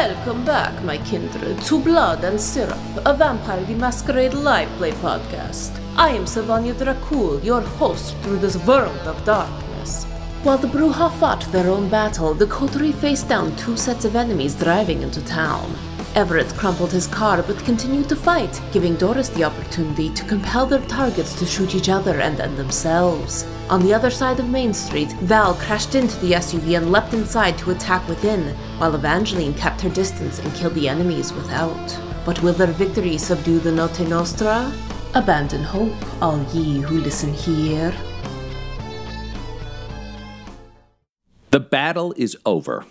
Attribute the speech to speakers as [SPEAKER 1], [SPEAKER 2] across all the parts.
[SPEAKER 1] Welcome back, my kindred, to Blood and Syrup, a Vampire the Masquerade live play podcast. I am Savanya Dracul, your host through this world of darkness. While the Brujah fought their own battle, the coterie faced down two sets of enemies driving into town. Everett crumpled his car but continued to fight, giving Doris the opportunity to compel their targets to shoot each other and then themselves. On the other side of Main Street, Val crashed into the SUV and leapt inside to attack within, while Evangeline kept her distance and killed the enemies without. But will their victory subdue the Notte Nostra? Abandon hope, all ye who listen here.
[SPEAKER 2] The battle is over.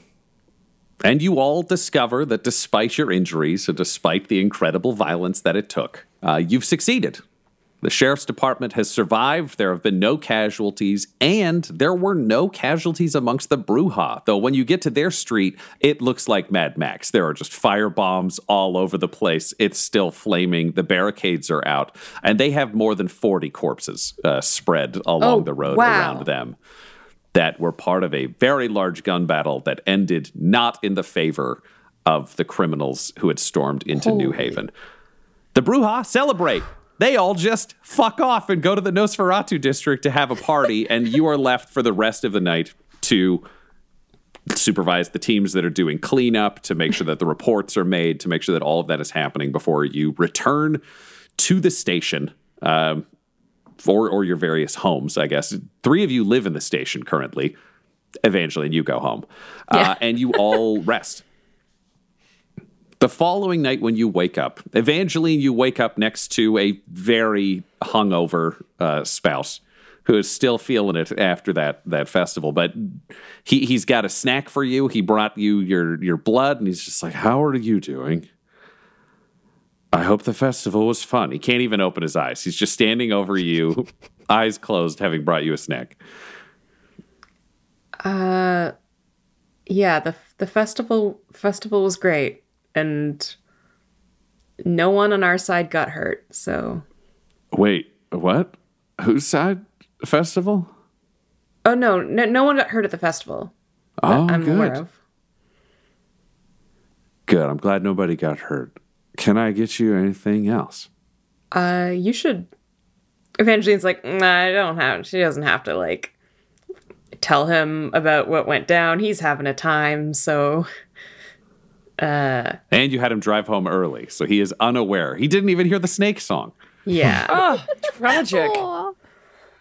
[SPEAKER 2] And you all discover that despite your injuries and despite the incredible violence that it took, uh, you've succeeded. The sheriff's department has survived. There have been no casualties, and there were no casualties amongst the Brujah. Though when you get to their street, it looks like Mad Max. There are just fire bombs all over the place. It's still flaming. The barricades are out, and they have more than 40 corpses uh, spread along
[SPEAKER 3] Oh,
[SPEAKER 2] the road
[SPEAKER 3] wow.
[SPEAKER 2] around them that were part of a very large gun battle that ended not in the favor of the criminals who had stormed into New Haven. The Brujah celebrate. They all just fuck off and go to the Nosferatu district to have a party, and you are left for the rest of the night to supervise the teams that are doing cleanup, to make sure that the reports are made, to make sure that all of that is happening before you return to the station. Um, or, or your various homes, I guess. Three of you live in the station currently. Evangeline, you go home. Uh, and you all rest. The following night, when you wake up, Evangeline, you wake up next to a very hungover uh, spouse who is still feeling it after that that festival. But he he's got a snack for you. He brought you your your blood, and he's just like, "How are you doing?" I hope the festival was fun. He can't even open his eyes. He's just standing over you, eyes closed, having brought you a snack.
[SPEAKER 3] Uh, yeah, the the festival festival was great, and no one on our side got hurt. So,
[SPEAKER 2] Wait, what? Whose side festival?
[SPEAKER 3] oh no, no, no one got hurt at the festival.
[SPEAKER 2] Oh,
[SPEAKER 3] I'm
[SPEAKER 2] good.
[SPEAKER 3] aware of.
[SPEAKER 2] Good. I'm glad nobody got hurt. Can I get you anything else?
[SPEAKER 3] Uh, you should. Evangeline's like, nah, I don't have. She doesn't have to like tell him about what went down. He's having a time, so
[SPEAKER 2] And you had him drive home early, so he is unaware. He didn't even hear the snake song.
[SPEAKER 3] yeah.
[SPEAKER 4] Oh, tragic.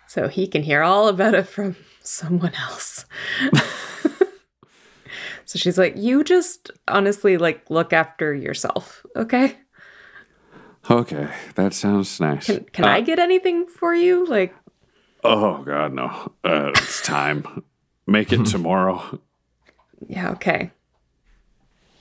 [SPEAKER 3] so he can hear all about it from someone else. so she's like, you just honestly like look after yourself, okay?
[SPEAKER 2] Okay, that sounds nice.
[SPEAKER 3] Can, can I get anything for you? Like,
[SPEAKER 2] Oh God, no! Uh, it's time. Make it tomorrow.
[SPEAKER 3] yeah, okay.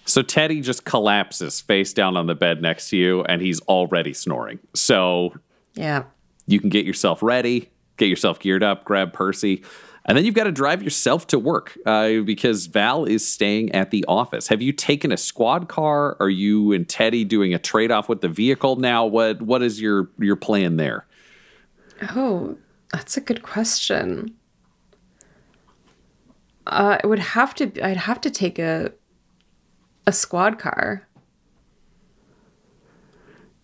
[SPEAKER 2] So Teddy just collapses face down on the bed next to you, and he's already snoring. So
[SPEAKER 3] Yeah.
[SPEAKER 2] you can get yourself ready, get yourself geared up, grab Percy, and then you've got to drive yourself to work uh, because Val is staying at the office. Have you taken a squad car? Are you and Teddy doing a trade off with the vehicle now? What What is your your plan there?
[SPEAKER 3] Oh, that's a good question. Uh, it would have to. I'd have to take a a squad car.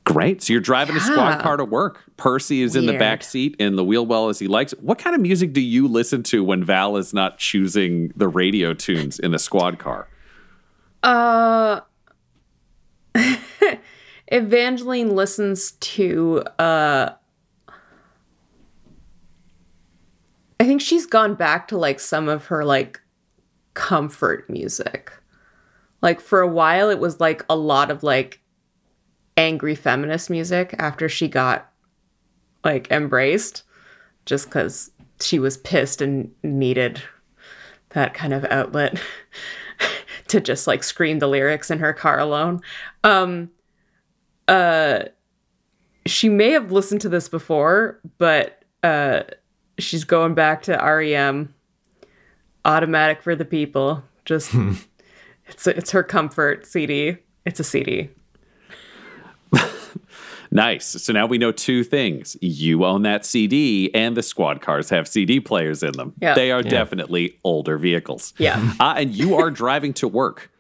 [SPEAKER 2] Great. So you're driving a squad car to work. Percy is in the back seat in the wheel well as he likes. What kind of music do you listen to when Val is not choosing the radio tunes in the squad car?
[SPEAKER 3] Uh, Evangeline listens to. Uh, I think she's gone back to like some of her like comfort music. Like for a while, it was like a lot of like angry feminist music after she got like embraced, just because she was pissed and needed that kind of outlet to just like scream the lyrics in her car alone. Um uh she may have listened to this before, but uh she's going back to REM Automatic for the People. Just it's it's her comfort CD. It's a CD.
[SPEAKER 2] Nice. So now we know two things. You own that CD, and the squad cars have CD players in them.
[SPEAKER 3] Yeah.
[SPEAKER 2] They are definitely older vehicles.
[SPEAKER 3] Yeah.
[SPEAKER 2] Uh, and you are driving to work.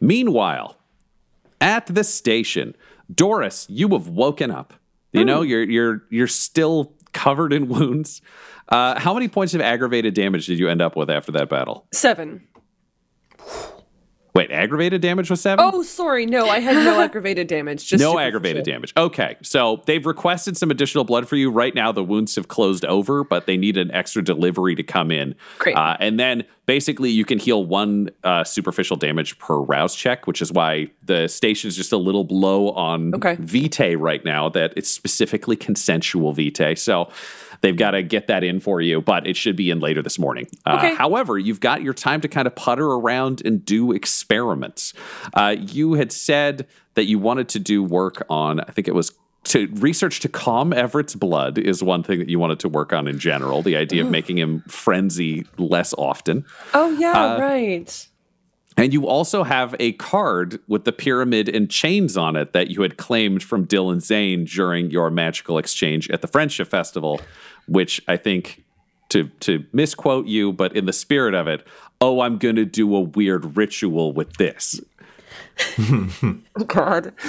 [SPEAKER 2] Meanwhile, at the station, Doris, you have woken up. You know, you're you're you're still covered in wounds. Uh, how many points of aggravated damage did you end up with after that battle?
[SPEAKER 4] Seven.
[SPEAKER 2] Wait, aggravated damage was seven?
[SPEAKER 4] Oh, sorry. No, I had no aggravated damage. Just
[SPEAKER 2] no aggravated damage. Okay, so they've requested some additional blood for you. Right now, the wounds have closed over, but they need an extra delivery to come in.
[SPEAKER 4] Great.
[SPEAKER 2] Uh, and then basically, you can heal one uh, superficial damage per rouse check, which is why the station is just a little low on
[SPEAKER 4] Okay.
[SPEAKER 2] Vitae right now. That it's specifically consensual Vitae. So. They've got to get that in for you, but it should be in later this morning. Uh,
[SPEAKER 4] Okay.
[SPEAKER 2] However, you've got your time to kind of putter around and do experiments. Uh, you had said that you wanted to do work on, I think it was to research to calm Everett's blood is one thing that you wanted to work on in general. The idea of making him frenzy less often.
[SPEAKER 4] Oh, yeah,
[SPEAKER 2] Uh,
[SPEAKER 4] right.
[SPEAKER 2] And you also have a card with the pyramid and chains on it that you had claimed from Dylan Zane during your magical exchange at the Friendship Festival, which I think to to misquote you, but in the spirit of it, oh, I'm gonna do a weird ritual with this.
[SPEAKER 4] God.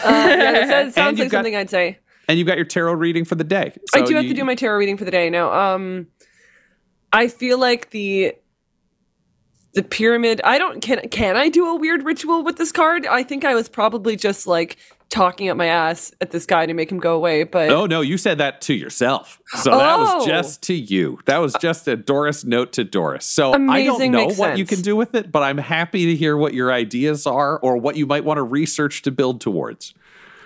[SPEAKER 4] Uh, yeah, that sounds, sounds like
[SPEAKER 2] got-
[SPEAKER 4] something I'd say.
[SPEAKER 2] And you've got your tarot reading for the day.
[SPEAKER 4] I
[SPEAKER 2] So
[SPEAKER 4] do have
[SPEAKER 2] you-
[SPEAKER 4] to do my tarot reading for the day. No, um, I feel like the the pyramid. I don't can can I do a weird ritual with this card? I think I was probably just like talking up my ass at this guy to make him go away. But
[SPEAKER 2] Oh no, you said that to yourself. So that was
[SPEAKER 4] Oh.
[SPEAKER 2] just to you. That was just a Doris note to Doris. So I don't know what you can do with it, but I'm happy to hear what your ideas are or what you might want to research to build towards.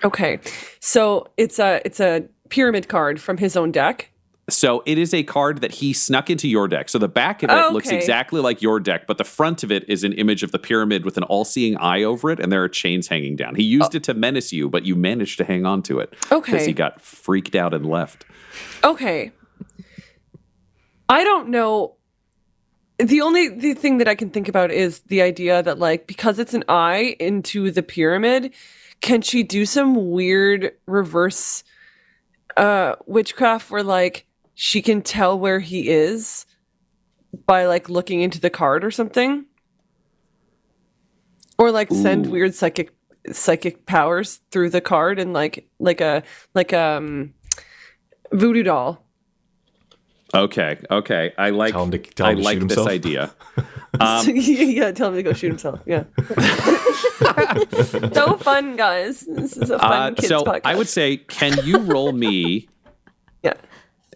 [SPEAKER 4] okay, so it's a it's a pyramid card from his own deck.
[SPEAKER 2] So it is a card that he snuck into your deck. So the back of it
[SPEAKER 4] Oh,
[SPEAKER 2] looks exactly like your deck, but the front of it is an image of the pyramid with an all-seeing eye over it, and there are chains hanging down. He used it to menace you, but you managed to hang on to it. Okay. Because
[SPEAKER 4] Oh.
[SPEAKER 2] He got freaked out and left.
[SPEAKER 4] Okay. I don't know. The only the thing that I can think about is the idea that like because it's an eye into the pyramid, can she do some weird reverse uh witchcraft where like she can tell where he is by like looking into the card or something? Or like send
[SPEAKER 2] Ooh.
[SPEAKER 4] weird psychic psychic powers through the card and like like a like um voodoo doll.
[SPEAKER 2] Okay, okay. I like
[SPEAKER 5] Tell him to- tell
[SPEAKER 2] I
[SPEAKER 5] him to
[SPEAKER 2] like
[SPEAKER 5] shoot
[SPEAKER 2] this
[SPEAKER 5] himself.
[SPEAKER 2] idea.
[SPEAKER 4] yeah, tell him to go shoot himself. Yeah. so fun, guys. This is a fun
[SPEAKER 2] Uh,
[SPEAKER 4] kids
[SPEAKER 2] so
[SPEAKER 4] podcast.
[SPEAKER 2] I would say, can you roll me
[SPEAKER 4] yeah.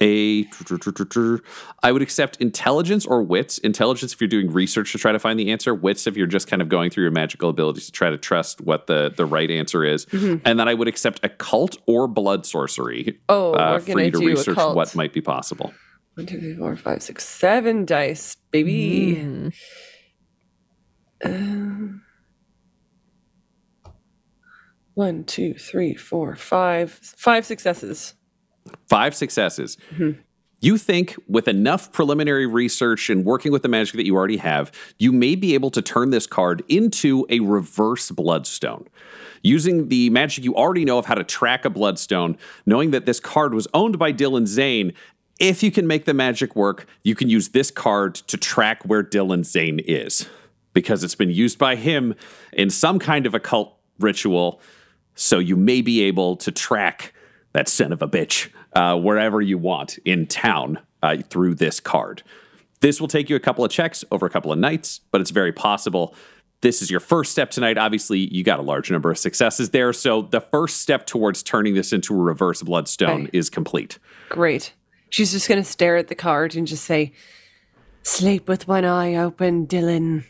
[SPEAKER 2] A? I would accept intelligence or wits. Intelligence if you're doing research to try to find the answer. Wits if you're just kind of going through your magical abilities to try to trust what the the right answer is.
[SPEAKER 4] Mm-hmm.
[SPEAKER 2] And then I would accept occult or blood sorcery.
[SPEAKER 4] Oh,
[SPEAKER 2] uh,
[SPEAKER 4] we're
[SPEAKER 2] for
[SPEAKER 4] gonna
[SPEAKER 2] you to
[SPEAKER 4] do
[SPEAKER 2] research
[SPEAKER 4] occult.
[SPEAKER 2] what might be possible.
[SPEAKER 4] One, two, three, four, five, six, seven dice, baby.
[SPEAKER 3] Mm.
[SPEAKER 4] Um, one, two, three, four, five, five successes.
[SPEAKER 2] Five successes.
[SPEAKER 4] Mm-hmm.
[SPEAKER 2] You think with enough preliminary research and working with the magic that you already have, you may be able to turn this card into a reverse bloodstone. Using the magic you already know of how to track a bloodstone, knowing that this card was owned by Dylan Zane, if you can make the magic work, you can use this card to track where Dylan Zane is. Because it's been used by him in some kind of occult ritual, so you may be able to track that son of a bitch uh, wherever you want in town uh, through this card. This will take you a couple of checks over a couple of nights, but it's very possible. This is your first step tonight. Obviously, you got a large number of successes there. So the first step towards turning this into a reverse bloodstone
[SPEAKER 4] Okay.
[SPEAKER 2] is complete.
[SPEAKER 4] Great. She's just going to stare at the card and just say, Sleep with one eye open, Dylan.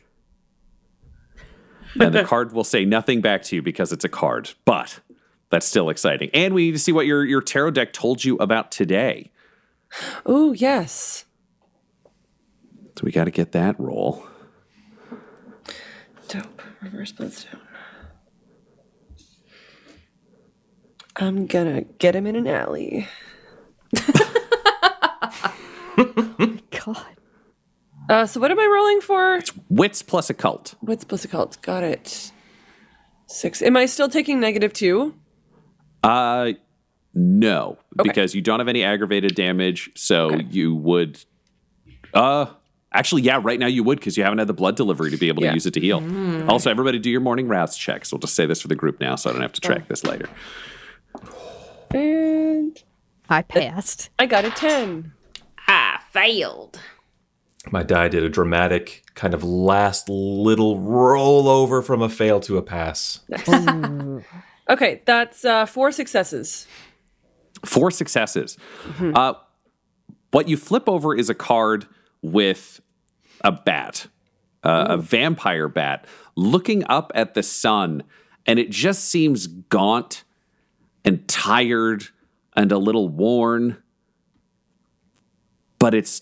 [SPEAKER 2] And the card will say nothing back to you because it's a card, but that's still exciting. And we need to see what your, your tarot deck told you about today.
[SPEAKER 4] Oh, yes.
[SPEAKER 2] So we got to get that roll.
[SPEAKER 4] Dope. Reverse bloodstone. I'm gonna get him in an alley.
[SPEAKER 3] God.
[SPEAKER 4] Uh, so what am I rolling for?
[SPEAKER 2] It's wits plus occult.
[SPEAKER 4] Wits plus occult? Got it. Six. Am I still taking negative two?
[SPEAKER 2] Uh, no,
[SPEAKER 4] Okay.
[SPEAKER 2] because you don't have any aggravated damage. So
[SPEAKER 4] Okay.
[SPEAKER 2] you would. Uh, Actually, yeah, right now you would because you haven't had the blood delivery to be able to use it to heal. Also, everybody do your morning rouse checks. We'll just say this for the group now so I don't have to track this later.
[SPEAKER 4] And
[SPEAKER 5] I passed.
[SPEAKER 4] I got a 10.
[SPEAKER 3] I failed.
[SPEAKER 6] My die did a dramatic kind of last little roll over from a fail to a pass.
[SPEAKER 4] Okay, that's uh, four successes.
[SPEAKER 2] Four successes. Uh, what you flip over is a card with a bat, uh, a vampire bat, looking up at the sun, and it just seems gaunt and tired and a little worn, but it's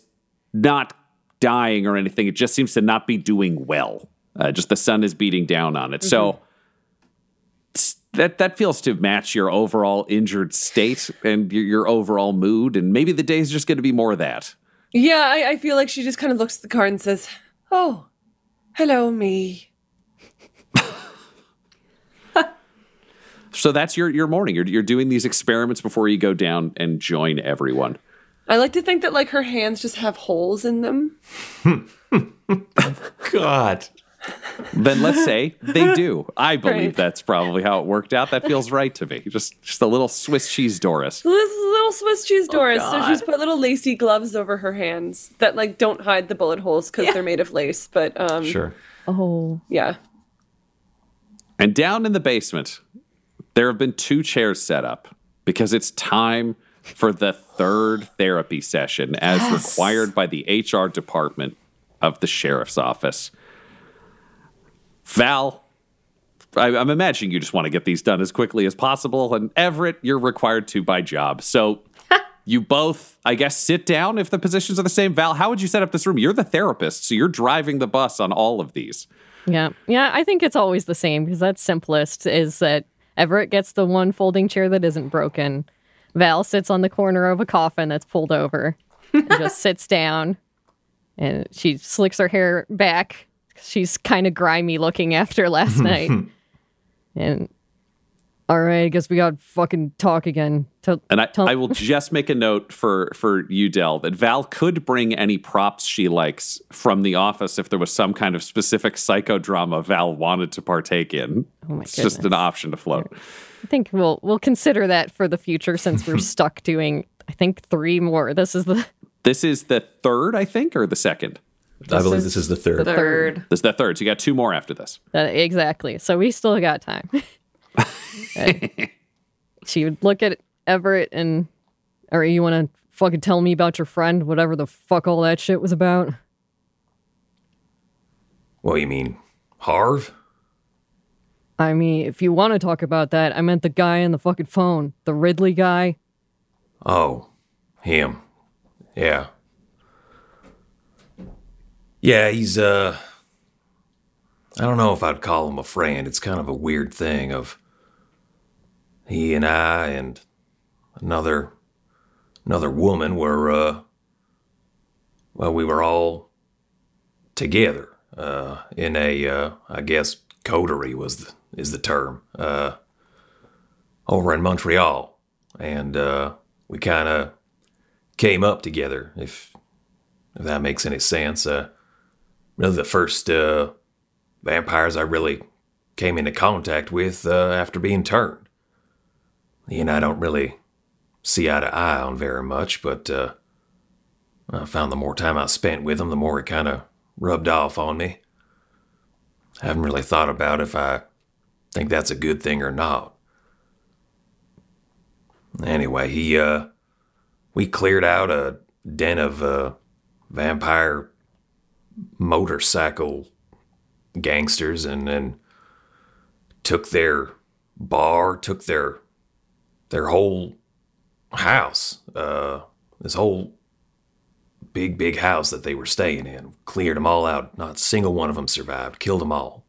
[SPEAKER 2] not dying or anything. It just seems to not be doing well. Uh, just the sun is beating down on it. So s- that that feels to match your overall injured state and your, your overall mood, and maybe the day is just going to be more of that.
[SPEAKER 4] Yeah, I, I feel like she just kind of looks at the card and says, Oh, hello, me.
[SPEAKER 2] So that's your your morning. You're you're doing these experiments before you go down and join everyone.
[SPEAKER 4] I like to think that like her hands just have holes in them.
[SPEAKER 6] God.
[SPEAKER 2] Then let's say they do. I believe
[SPEAKER 4] Right.
[SPEAKER 2] that's probably how it worked out. That feels right to me. Just just a little Swiss cheese Doris.
[SPEAKER 4] This is little Swiss cheese Doris. so she's put little lacy gloves over her hands that like don't hide the bullet holes because they're made of lace. But um,
[SPEAKER 6] Sure.
[SPEAKER 5] Oh,
[SPEAKER 4] yeah.
[SPEAKER 2] And down in the basement, there have been two chairs set up because it's time for the third therapy session as required by the HR department of the sheriff's office. Val, I, I'm imagining you just want to get these done as quickly as possible. And Everett, you're required to by job. So you both, I guess, sit down if the positions are the same. Val, how would you set up this room? You're the therapist, so you're driving the bus on all of these.
[SPEAKER 5] yeah. Yeah, I think it's always the same because that's simplest is that Everett gets the one folding chair that isn't broken. Val sits on the corner of a coffin that's pulled over and just sits down and she slicks her hair back. She's kind of grimy looking after last night. And all right, I guess we got to fucking talk again.
[SPEAKER 2] And I,
[SPEAKER 5] tell-
[SPEAKER 2] I will just make a note for for you, Dell, that Val could bring any props she likes from the office if there was some kind of specific psychodrama Val wanted to partake in.
[SPEAKER 5] Oh my
[SPEAKER 2] it's just an option to float.
[SPEAKER 5] I think we'll we'll consider that for the future since we're stuck doing I think three more. This is the
[SPEAKER 2] This is the third, I think, or the second.
[SPEAKER 6] I believe this is the third.
[SPEAKER 3] The Third.
[SPEAKER 2] This is the third. So you got two more after this.
[SPEAKER 5] Uh, exactly. So we still got time. She would look at Everett and, or you want to fucking tell me about your friend, whatever the fuck all that shit was about?
[SPEAKER 6] Well, you mean Harv?
[SPEAKER 5] I mean, if you want to talk about that, I meant the guy on the fucking phone, the Ridley guy.
[SPEAKER 6] Oh, him. Yeah. Yeah, he's uh I don't know if I'd call him a friend. It's kind of a weird thing of he and I and another another woman were uh well we were all together uh in a uh I guess coterie was the, is the term. Uh over in Montreal and uh we kind of came up together, if if that makes any sense. Uh, really, the first uh, vampires I really came into contact with uh, after being turned. He and I don't really see eye to eye on very much, but uh, I found the more time I spent with him, the more it kind of rubbed off on me. I haven't really thought about if I think that's a good thing or not. Anyway, he uh we cleared out a den of uh, vampire motorcycle gangsters and then took their bar, took their their whole house, uh, this whole big big house that they were staying in. Cleared them all out. Not a single one of them survived. Killed them all.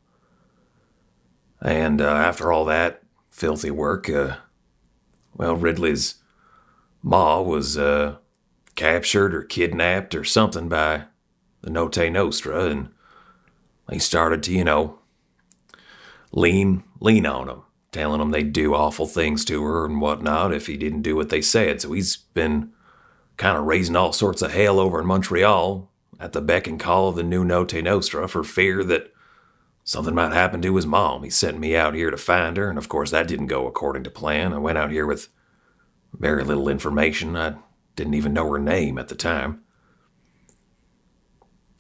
[SPEAKER 6] And uh, after all that filthy work, uh, well, Ridley's Ma was uh, captured or kidnapped or something by the Notte Nostra, and he started to, you know, lean lean on him, telling him they'd do awful things to her and whatnot if he didn't do what they said. So he's been kind of raising all sorts of hell over in Montreal at the beck and call of the new Notte Nostra for fear that something might happen to his mom. He sent me out here to find her, and of course that didn't go according to plan. I went out here with very little information. I didn't even know her name at the time.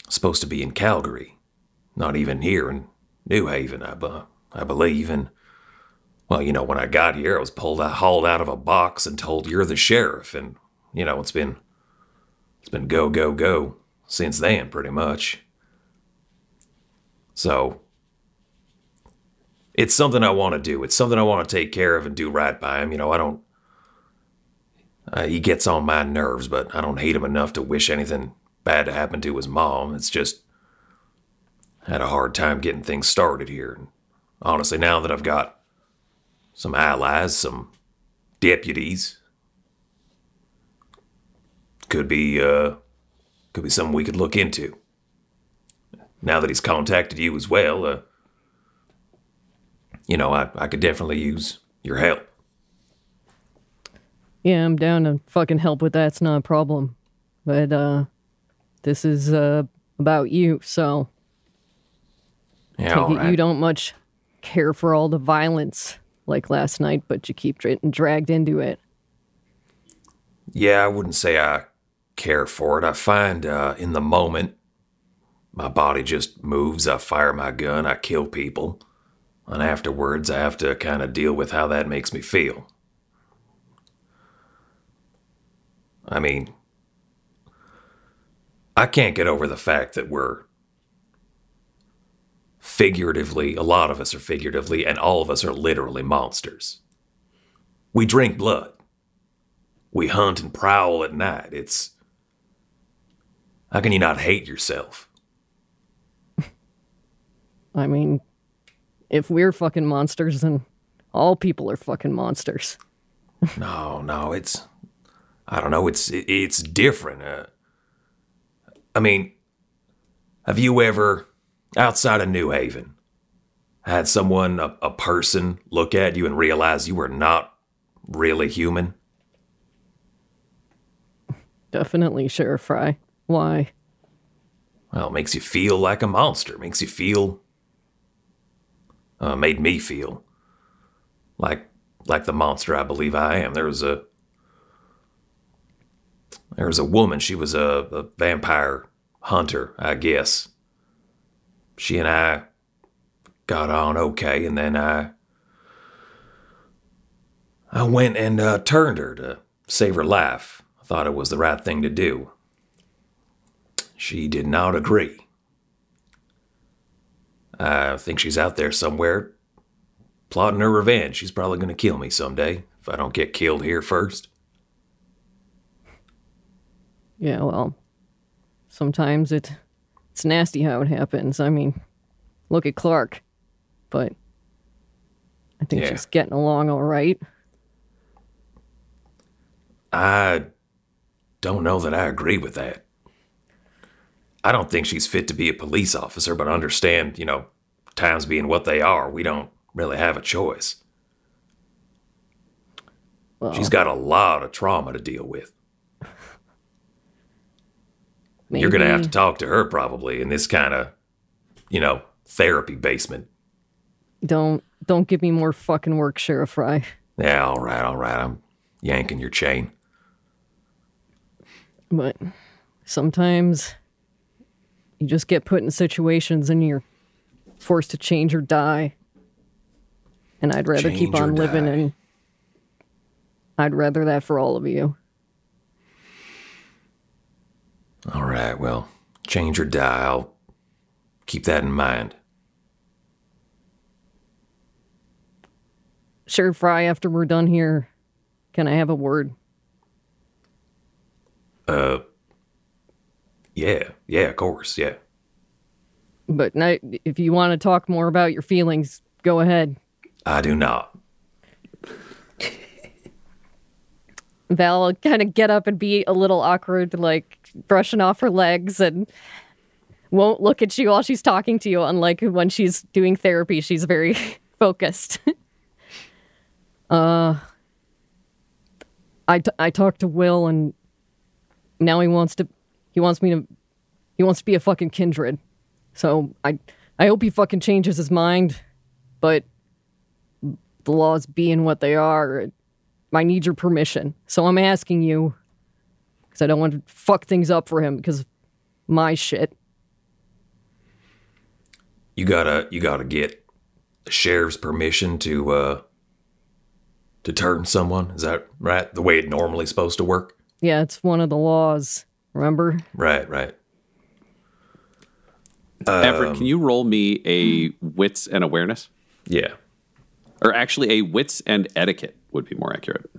[SPEAKER 6] Supposed to be in Calgary, not even here in New Haven, I, bu- I believe. And, well, you know, when I got here, I was pulled out, hauled out of a box and told you're the sheriff. And, you know, it's been, it's been go, go, go since then, pretty much. So, it's something I want to do. It's something I want to take care of and do right by him. You know, I don't. Uh, he gets on my nerves, but I don't hate him enough to wish anything bad to happen to his mom. It's just had a hard time getting things started here. And honestly, now that I've got some allies, some deputies, could be uh, could be something we could look into. Now that he's contacted you as well, uh, you know, I, I could definitely use your help.
[SPEAKER 5] Yeah, I'm down to fucking help with that. It's not a problem. But uh this is uh about you, so
[SPEAKER 6] Yeah,
[SPEAKER 5] take it
[SPEAKER 6] right.
[SPEAKER 5] you don't much care for all the violence like last night, but you keep getting dragged into it.
[SPEAKER 6] Yeah, I wouldn't say I care for it. I find uh, in the moment, my body just moves. I fire my gun, I kill people. And afterwards, I have to kind of deal with how that makes me feel. I mean, I can't get over the fact that we're figuratively, a lot of us are figuratively, and all of us are literally monsters. We drink blood we hunt and prowl at night. It's. How can you not hate yourself?
[SPEAKER 5] I mean, if we're fucking monsters, then all people are fucking monsters.
[SPEAKER 6] No, no, it's. I don't know. It's it's different. Uh, I mean, have you ever, outside of New Haven, had someone, a, a person, look at you and realize you were not really human?
[SPEAKER 5] Definitely, Sheriff Fry. Why?
[SPEAKER 6] Well, it makes you feel like a monster. Makes you feel. Uh, made me feel like like the monster I believe I am. There was a there was a woman. She was a, a vampire hunter, I guess. She and I got on okay, and then I I went and uh, turned her to save her life. I thought it was the right thing to do. She did not agree. I think she's out there somewhere plotting her revenge. She's probably going to kill me someday if I don't get killed here first.
[SPEAKER 5] Yeah, well, sometimes it it's nasty how it happens. I mean, look at Clark, but I think
[SPEAKER 6] Yeah.
[SPEAKER 5] she's getting along all right.
[SPEAKER 6] I don't know that I agree with that. I don't think she's fit to be a police officer, but I understand, you know, times being what they are, we don't really have a choice.
[SPEAKER 5] Well,
[SPEAKER 6] She's got a lot of trauma to deal with. You're going to have to talk to her probably in this kind of, you know, therapy basement.
[SPEAKER 5] Don't don't give me more fucking work, Sheriff Fry.
[SPEAKER 6] Yeah, all right, all right. I'm yanking your chain.
[SPEAKER 5] But sometimes you just get put in situations and you're forced to change or die. And I'd rather keep
[SPEAKER 6] Change or
[SPEAKER 5] on living
[SPEAKER 6] die.
[SPEAKER 5] and I'd rather that for all of you.
[SPEAKER 6] All right, well, change or die. I'll keep that in mind.
[SPEAKER 5] Sheriff Fry, after we're done here, can I have a word?
[SPEAKER 6] Uh, yeah, yeah, of course, yeah.
[SPEAKER 5] But no, if you want to talk more about your feelings, go ahead.
[SPEAKER 6] I do not.
[SPEAKER 5] Val kind of get up and be a little awkward, like brushing off her legs and won't look at you while she's talking to you, unlike when she's doing therapy. She's very focused. uh, I, t- I talked to Will and now he wants to, he wants me to he wants to be a fucking kindred. So I I hope he fucking changes his mind. But the laws being what they are, I need your permission. So I'm asking you because I don't want to fuck things up for him because my shit.
[SPEAKER 6] You gotta you gotta get the sheriff's permission to uh to turn someone. Is that right? The way it normally supposed to work?
[SPEAKER 5] Yeah, it's one of the laws. Remember?
[SPEAKER 6] Right, right.
[SPEAKER 2] Everett, can you roll me a wits and awareness?
[SPEAKER 6] Yeah.
[SPEAKER 2] Or actually, a wits and etiquette would be more accurate.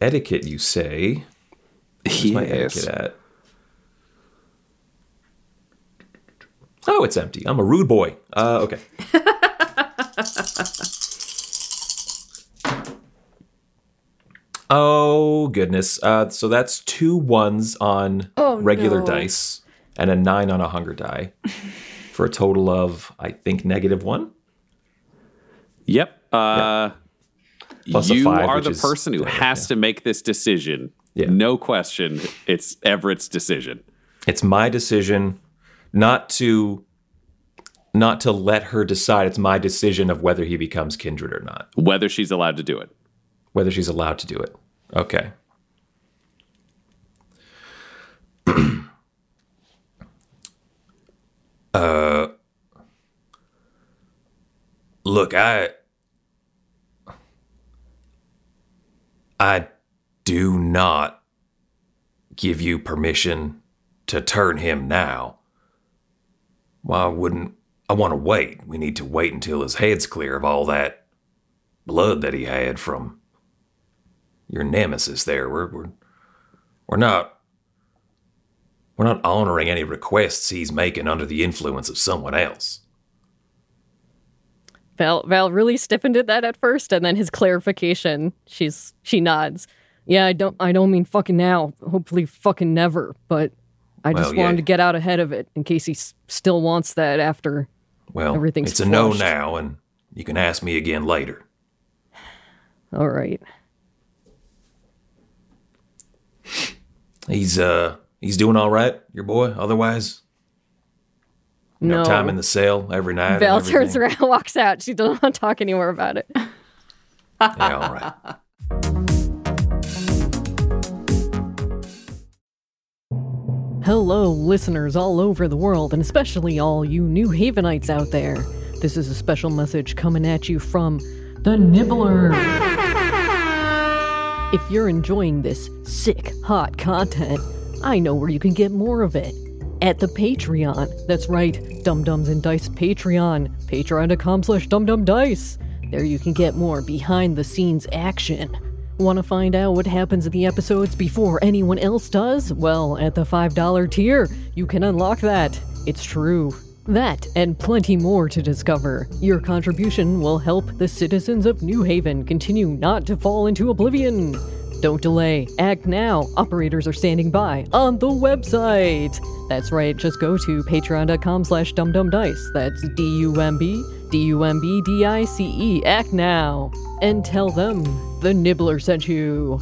[SPEAKER 6] Etiquette, you say? Where's my etiquette at? Oh, it's empty. I'm a rude boy. Uh, okay. oh goodness. Uh, so that's two ones on regular
[SPEAKER 4] no.
[SPEAKER 6] dice and a nine on a hunger die, for a total of I think negative one.
[SPEAKER 2] Yep. Uh,
[SPEAKER 6] Plus
[SPEAKER 2] you
[SPEAKER 6] five,
[SPEAKER 2] are the
[SPEAKER 6] is
[SPEAKER 2] person who has to make this decision.
[SPEAKER 6] Yeah.
[SPEAKER 2] No question. It's Everett's decision.
[SPEAKER 6] It's my decision not to not to let her decide. It's my decision of whether he becomes kindred or not.
[SPEAKER 2] Whether she's allowed to do it.
[SPEAKER 6] Whether she's allowed to do it. Okay. uh look, I I do not give you permission to turn him now. Why wouldn't I want to wait? We need to wait until his head's clear of all that blood that he had from your nemesis there. We're we're, we're not we're not honoring any requests he's making under the influence of someone else.
[SPEAKER 5] Val Val really stiffened at that at first, and then his clarification, she's she nods. Yeah, I don't I don't mean fucking now. Hopefully, fucking never. But I just
[SPEAKER 6] Well, yeah.
[SPEAKER 5] wanted to get out ahead of it in case he s- still wants that after.
[SPEAKER 6] Well,
[SPEAKER 5] Everything's
[SPEAKER 6] it's a no now, and you can ask me again later.
[SPEAKER 5] All right.
[SPEAKER 6] He's uh he's doing all right, your boy. Otherwise, know,
[SPEAKER 5] No.
[SPEAKER 6] time in the cell every night.
[SPEAKER 5] Val turns around, walks out. She doesn't want to talk anymore about it.
[SPEAKER 6] Yeah, all right.
[SPEAKER 5] Hello, listeners all over the world, and especially all you New Havenites out there. This is a special message coming at you from the Nibbler. If you're enjoying this sick, hot content, I know where you can get more of it. At the Patreon. That's right, Dumb Dumbs and Dice Patreon. Patreon.com slash dumbdumbdice. There you can get more behind the scenes action. Want to find out what happens in the episodes before anyone else does? Well, at the $5 tier, you can unlock that. It's true. That and plenty more to discover. Your contribution will help the citizens of New Haven continue not to fall into oblivion. Don't delay. Act now. Operators are standing by on the website. That's right. Just go to patreon.com slash dumbdumbdice. That's D-U-M-B, D-U-M-B-D-I-C-E. Act now. And tell them the Nibbler sent you.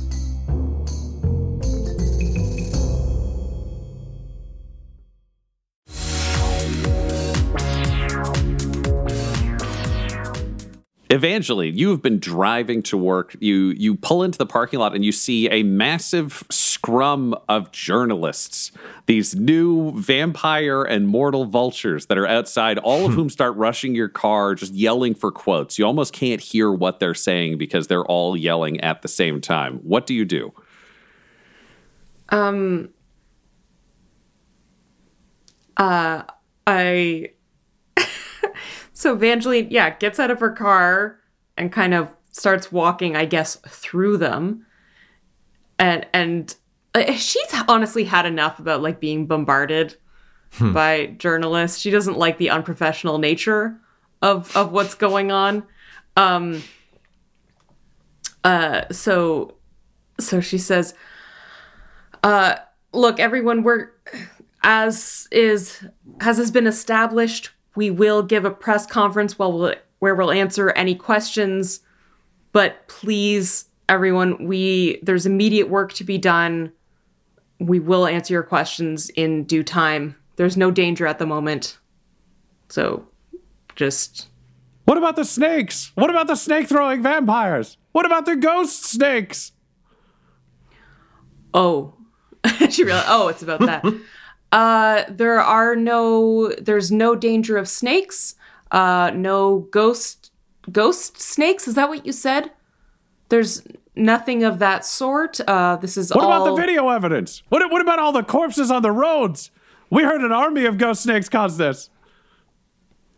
[SPEAKER 2] Evangeline, you have been driving to work. You you pull into the parking lot and you see a massive scrum of journalists. These new vampire and mortal vultures that are outside, all of hmm. whom start rushing your car, just yelling for quotes. You almost can't hear what they're saying because they're all yelling at the same time. What do you do?
[SPEAKER 3] Um, uh, I so Evangeline, yeah, gets out of her car and kind of starts walking, I guess, through them. And and uh, she's honestly had enough about like being bombarded by journalists. She doesn't like the unprofessional nature of of what's going on. Um uh so so she says uh look everyone we're as is as has been established we will give a press conference while we'll, where we'll answer any questions but please everyone we there's immediate work to be done we will answer your questions in due time. There's no danger at the moment. So just
[SPEAKER 2] What about the snakes? What about the snake throwing vampires? What about the ghost snakes?
[SPEAKER 3] oh. she realized oh, it's about that. uh there are no there's no danger of snakes. Uh no ghost ghost snakes, is that what you said? There's nothing of that sort. Uh this is
[SPEAKER 2] What
[SPEAKER 3] all
[SPEAKER 2] about the video evidence? What, what about all the corpses on the roads? We heard an army of ghost snakes caused this.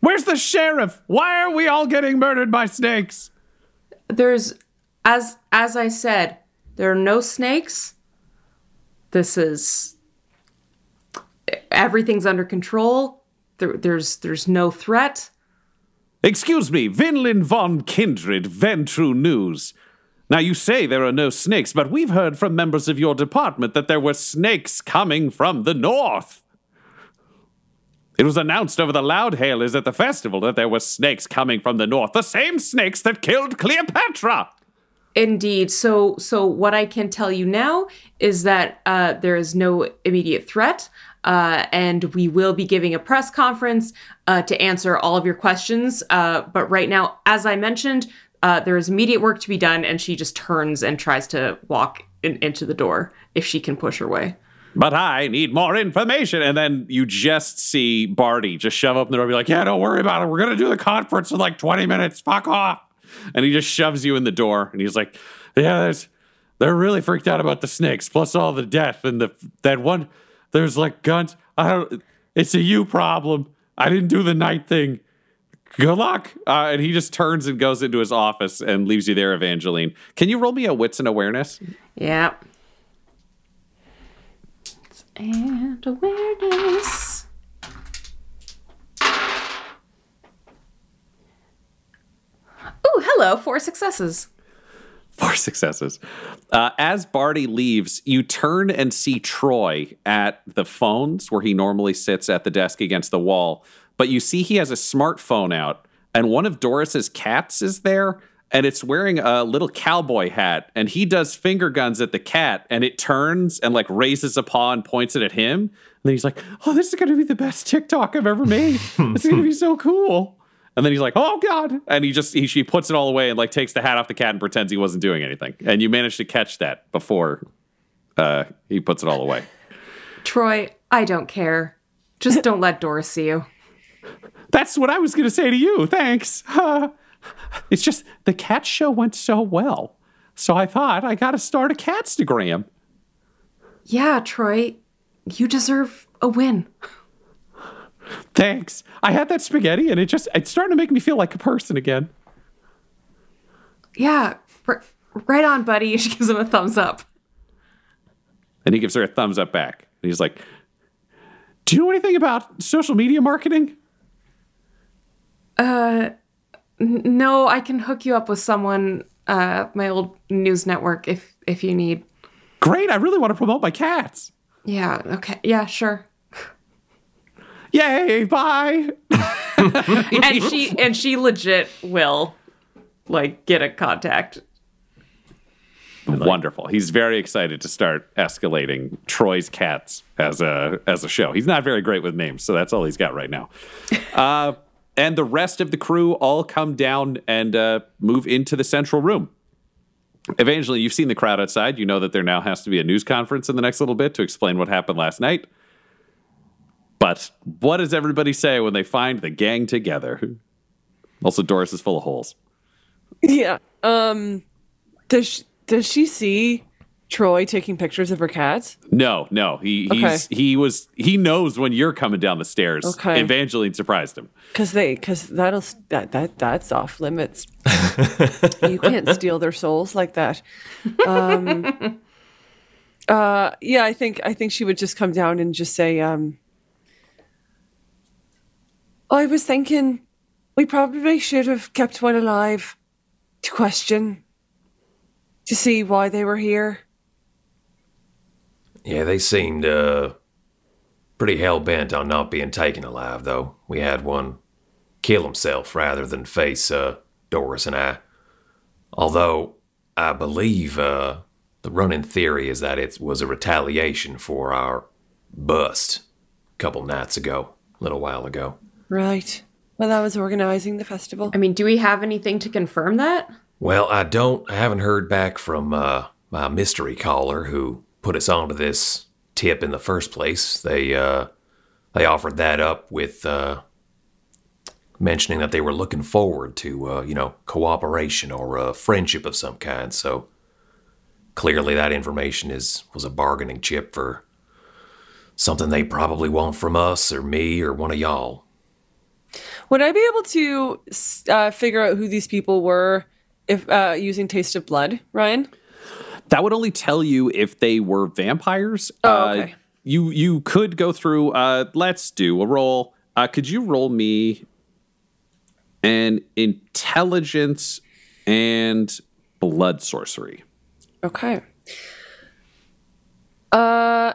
[SPEAKER 2] Where's the sheriff? Why are we all getting murdered by snakes?
[SPEAKER 3] there's as as I said, there are no snakes. This is everything's under control. There, there's there's no threat.
[SPEAKER 2] Excuse me, Vinland von Kindred, Ventrue News. Now, you say there are no snakes, but we've heard from members of your department that there were snakes coming from the north. It was announced over the loudhailers at the festival that there were snakes coming from the north, the same snakes that killed Cleopatra.
[SPEAKER 3] Indeed. So so what I can tell you now is that uh, there is no immediate threat. Uh, and we will be giving a press conference uh, to answer all of your questions. Uh, but right now, as I mentioned, uh, there is immediate work to be done, and she just turns and tries to walk in, into the door if she can push her way.
[SPEAKER 2] But I need more information. And then you just see Barty just shove open the door and be like, Yeah, don't worry about it. We're going to do the conference in like 20 minutes. Fuck off. And he just shoves you in the door and he's like, Yeah, there's, they're really freaked out about the snakes, plus all the death. And the that one, there's like guns. I don't, it's a you problem. I didn't do the night thing. Good luck. Uh, and he just turns and goes into his office and leaves you there, Evangeline. Can you roll me a wits and awareness?
[SPEAKER 3] Yeah. And awareness. Ooh, hello, four successes.
[SPEAKER 2] Four successes. Uh, as Barty leaves, you turn and see Troy at the phones where he normally sits at the desk against the wall. But you see he has a smartphone out, and one of Doris's cats is there, and it's wearing a little cowboy hat. And he does finger guns at the cat, and it turns and like raises a paw and points it at him. And then he's like, "Oh, this is going to be the best TikTok I've ever made. It's going to be so cool." And then he's like, "Oh God!" And he just he she puts it all away and like takes the hat off the cat and pretends he wasn't doing anything. And you manage to catch that before uh, he puts it all away.
[SPEAKER 3] Troy, I don't care. Just don't let Doris see you.
[SPEAKER 2] That's what I was going to say to you. Thanks. Uh, it's just the cat show went so well, so I thought I got to start a catstagram.
[SPEAKER 3] Yeah, Troy, you deserve a win.
[SPEAKER 2] Thanks. I had that spaghetti, and it just it's starting to make me feel like a person again.
[SPEAKER 3] Yeah, r- right on, buddy. She gives him a thumbs up.
[SPEAKER 2] And he gives her a thumbs up back. And he's like, "Do you know anything about social media marketing?"
[SPEAKER 3] Uh no, I can hook you up with someone, uh, my old news network, if if you need.
[SPEAKER 2] Great. I really want to promote my cats.
[SPEAKER 3] Yeah. Okay. Yeah. Sure.
[SPEAKER 2] Yay! Bye.
[SPEAKER 3] and she and she legit will, like, get a contact.
[SPEAKER 2] Wonderful. He's very excited to start escalating Troy's cats as a as a show. He's not very great with names, so that's all he's got right now. uh, and the rest of the crew all come down and uh, move into the central room. Eventually, you've seen the crowd outside. You know that there now has to be a news conference in the next little bit to explain what happened last night. But what does everybody say when they find the gang together? Also, Doris is full of holes.
[SPEAKER 4] Yeah. Um does she, does she see Troy taking pictures of her cats?
[SPEAKER 2] No, no. He he's he was he knows when you're coming down the stairs.
[SPEAKER 4] Okay.
[SPEAKER 2] Evangeline surprised him.
[SPEAKER 4] Cuz they cuz that'll that that that's off limits. you can't steal their souls like that. Um uh yeah, I think I think she would just come down and just say um I was thinking we probably should have kept one alive to question to see why they were here.
[SPEAKER 6] Yeah, they seemed uh pretty hell bent on not being taken alive though. We had one kill himself rather than face uh Doris and I. Although I believe uh the running theory is that it was a retaliation for our bust a couple nights ago, a little while ago.
[SPEAKER 4] Right. Well, I was organizing the festival.
[SPEAKER 3] I mean, do we have anything to confirm that?
[SPEAKER 6] Well, I don't. I haven't heard back from uh, my mystery caller who put us onto this tip in the first place. They uh, they offered that up with uh, mentioning that they were looking forward to uh, you know cooperation or a friendship of some kind. So clearly, that information is was a bargaining chip for something they probably want from us or me or one of y'all.
[SPEAKER 4] Would I be able to uh, figure out who these people were if uh, using Taste of Blood, Ryan?
[SPEAKER 2] That would only tell you if they were vampires.
[SPEAKER 4] Oh,
[SPEAKER 2] Uh,
[SPEAKER 4] okay.
[SPEAKER 2] you you could go through. Uh, let's do a roll. Uh, could you roll me an intelligence and blood sorcery?
[SPEAKER 4] Okay. Uh,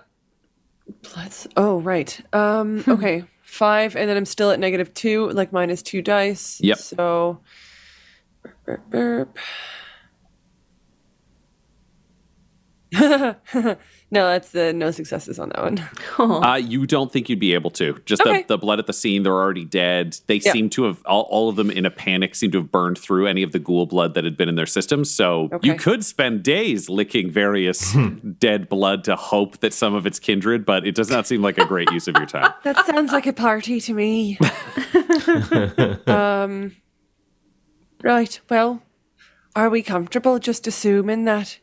[SPEAKER 4] let's. Oh, right. Um. Okay. Five, and then I'm still at negative two, like minus two dice.
[SPEAKER 2] Yep.
[SPEAKER 4] So. Burp, burp, burp. no, that's the no successes on that one.
[SPEAKER 2] Uh, you don't think you'd be able to. Just
[SPEAKER 4] Okay.
[SPEAKER 2] the, the blood at the scene, they're already dead. They
[SPEAKER 4] Yeah.
[SPEAKER 2] seem to have, all, all of them in a panic, seem to have burned through any of the ghoul blood that had been in their systems. So you could spend days licking various dead blood to hope that some of it's kindred, but it does not seem like a great use of your time.
[SPEAKER 4] That sounds like a party to me. um, right. Well, are we comfortable just assuming that?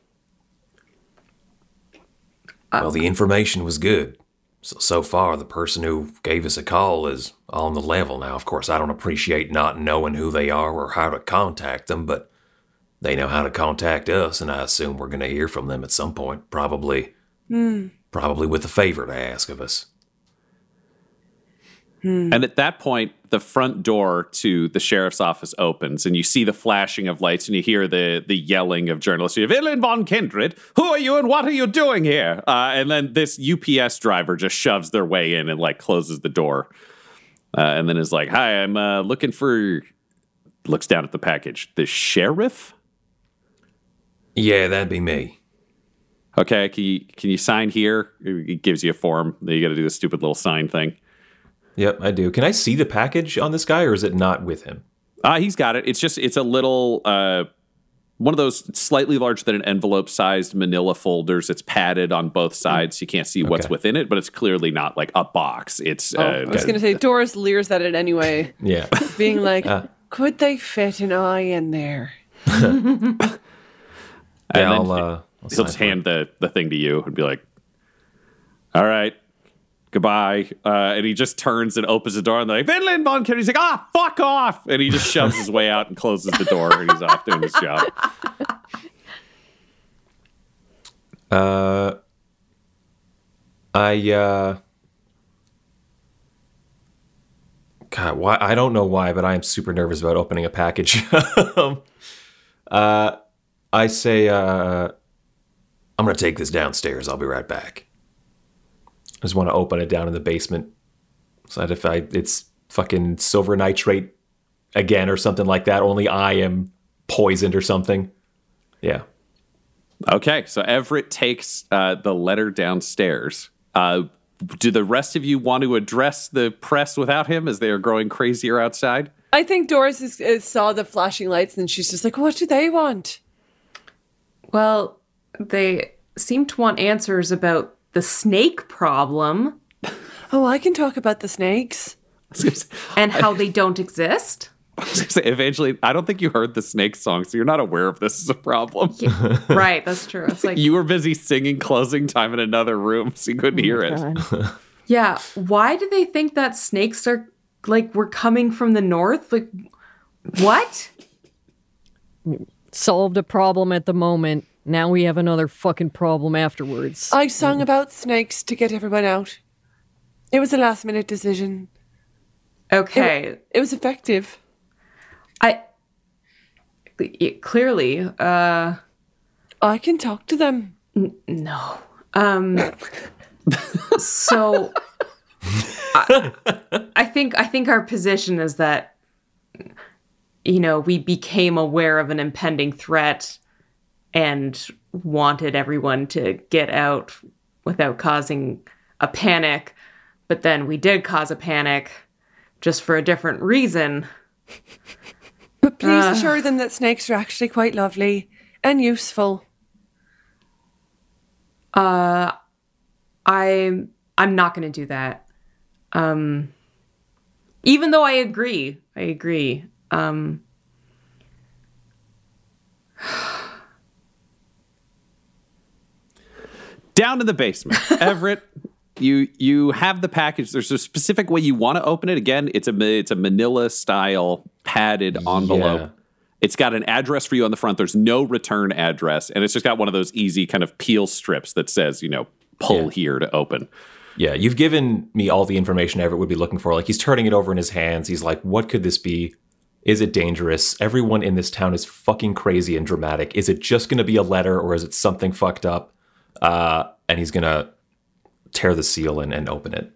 [SPEAKER 6] Uh, well, the information was good. So, so far, the person who gave us a call is on the level now. Of course, I don't appreciate not knowing who they are or how to contact them, but they know how to contact us, and I assume we're going to hear from them at some point. Probably, hmm. probably with a favor to ask of us.
[SPEAKER 2] And at that point, the front door to the sheriff's office opens, and you see the flashing of lights, and you hear the the yelling of journalists. You Vinland von Kindred, who are you, and what are you doing here? Uh, and then this UPS driver just shoves their way in and like closes the door, uh, and then is like, "Hi, I'm uh, looking for." Looks down at the package. The sheriff.
[SPEAKER 6] Yeah, that'd be me.
[SPEAKER 2] Okay, can you can you sign here? It gives you a form. You got to do the stupid little sign thing.
[SPEAKER 7] Yep, I do. Can I see the package on this guy, or is it not with him?
[SPEAKER 2] Uh, he's got it. It's just it's a little uh, one of those slightly larger than an envelope sized manila folders. It's padded on both sides. You can't see what's
[SPEAKER 7] Okay.
[SPEAKER 2] within it, but it's clearly not like a box. It's
[SPEAKER 4] Oh,
[SPEAKER 2] uh,
[SPEAKER 4] I was going to say, Doris leers at it anyway,
[SPEAKER 7] Yeah.
[SPEAKER 4] being like, could they fit an eye in there?
[SPEAKER 7] yeah,
[SPEAKER 2] then
[SPEAKER 7] I'll, uh, I'll
[SPEAKER 2] he'll just
[SPEAKER 7] for it.
[SPEAKER 2] hand the the thing to you and be like, "All right." Goodbye. Uh, and he just turns and opens the door and they're like, Vinland von Kindred. He's like, ah, fuck off. And he just shoves his way out and closes the door and he's off doing his job.
[SPEAKER 7] Uh, I uh, God, why? I don't know why, but I am super nervous about opening a package. um, uh, I say, uh,
[SPEAKER 6] I'm going to take this downstairs. I'll be right back.
[SPEAKER 7] I just want to open it down in the basement, so that if I, it's fucking silver nitrate again or something like that. Only I am poisoned or something. Yeah.
[SPEAKER 2] Okay, so Everett takes uh, the letter downstairs. Uh, do the rest of you want to address the press without him as they are growing crazier outside?
[SPEAKER 4] I think Doris is, is, saw the flashing lights and she's just like, what do they want?
[SPEAKER 3] Well, they seem to want answers about the snake problem
[SPEAKER 4] Oh, I can talk about the snakes.
[SPEAKER 3] and how they don't exist.
[SPEAKER 2] I was gonna say, Eventually, I don't think you heard the Snake song, so you're not aware of this as a problem.
[SPEAKER 3] right, that's true. It's like,
[SPEAKER 2] You were busy singing closing time in another room, so you couldn't oh hear it.
[SPEAKER 3] yeah, why do they think that snakes are like we're coming from the north? Like, what?
[SPEAKER 5] Solved a problem at the moment. Now we have another fucking problem afterwards.
[SPEAKER 4] I sung about snakes to get everyone out. It was a last minute decision.
[SPEAKER 3] Okay,
[SPEAKER 4] It was effective.
[SPEAKER 3] I it, clearly, uh,
[SPEAKER 4] I can talk to them.
[SPEAKER 3] no. Um, so I, I think I think our position is that you know we became aware of an impending threat and wanted everyone to get out without causing a panic. But then we did cause a panic just for a different reason.
[SPEAKER 4] But please assure them that snakes are actually quite lovely and useful.
[SPEAKER 3] Uh I I'm not going to do that. Um even though I agree. I agree. Um
[SPEAKER 2] Down in the basement, Everett. You you have the package. There's a specific way you want to open it. Again, it's a it's a Manila style padded envelope.
[SPEAKER 6] Yeah.
[SPEAKER 2] It's got an address for you on the front. There's no return address, and it's just got one of those easy kind of peel strips that says, you know, pull
[SPEAKER 6] Yeah.
[SPEAKER 2] here to open.
[SPEAKER 6] Yeah, you've given me all the information Everett would be looking for. Like he's turning it over in his hands. He's like, "What could this be? Is it dangerous? Everyone in this town is fucking crazy and dramatic. Is it just going to be a letter or is it something fucked up?" Uh, and he's gonna tear the seal and, and open it.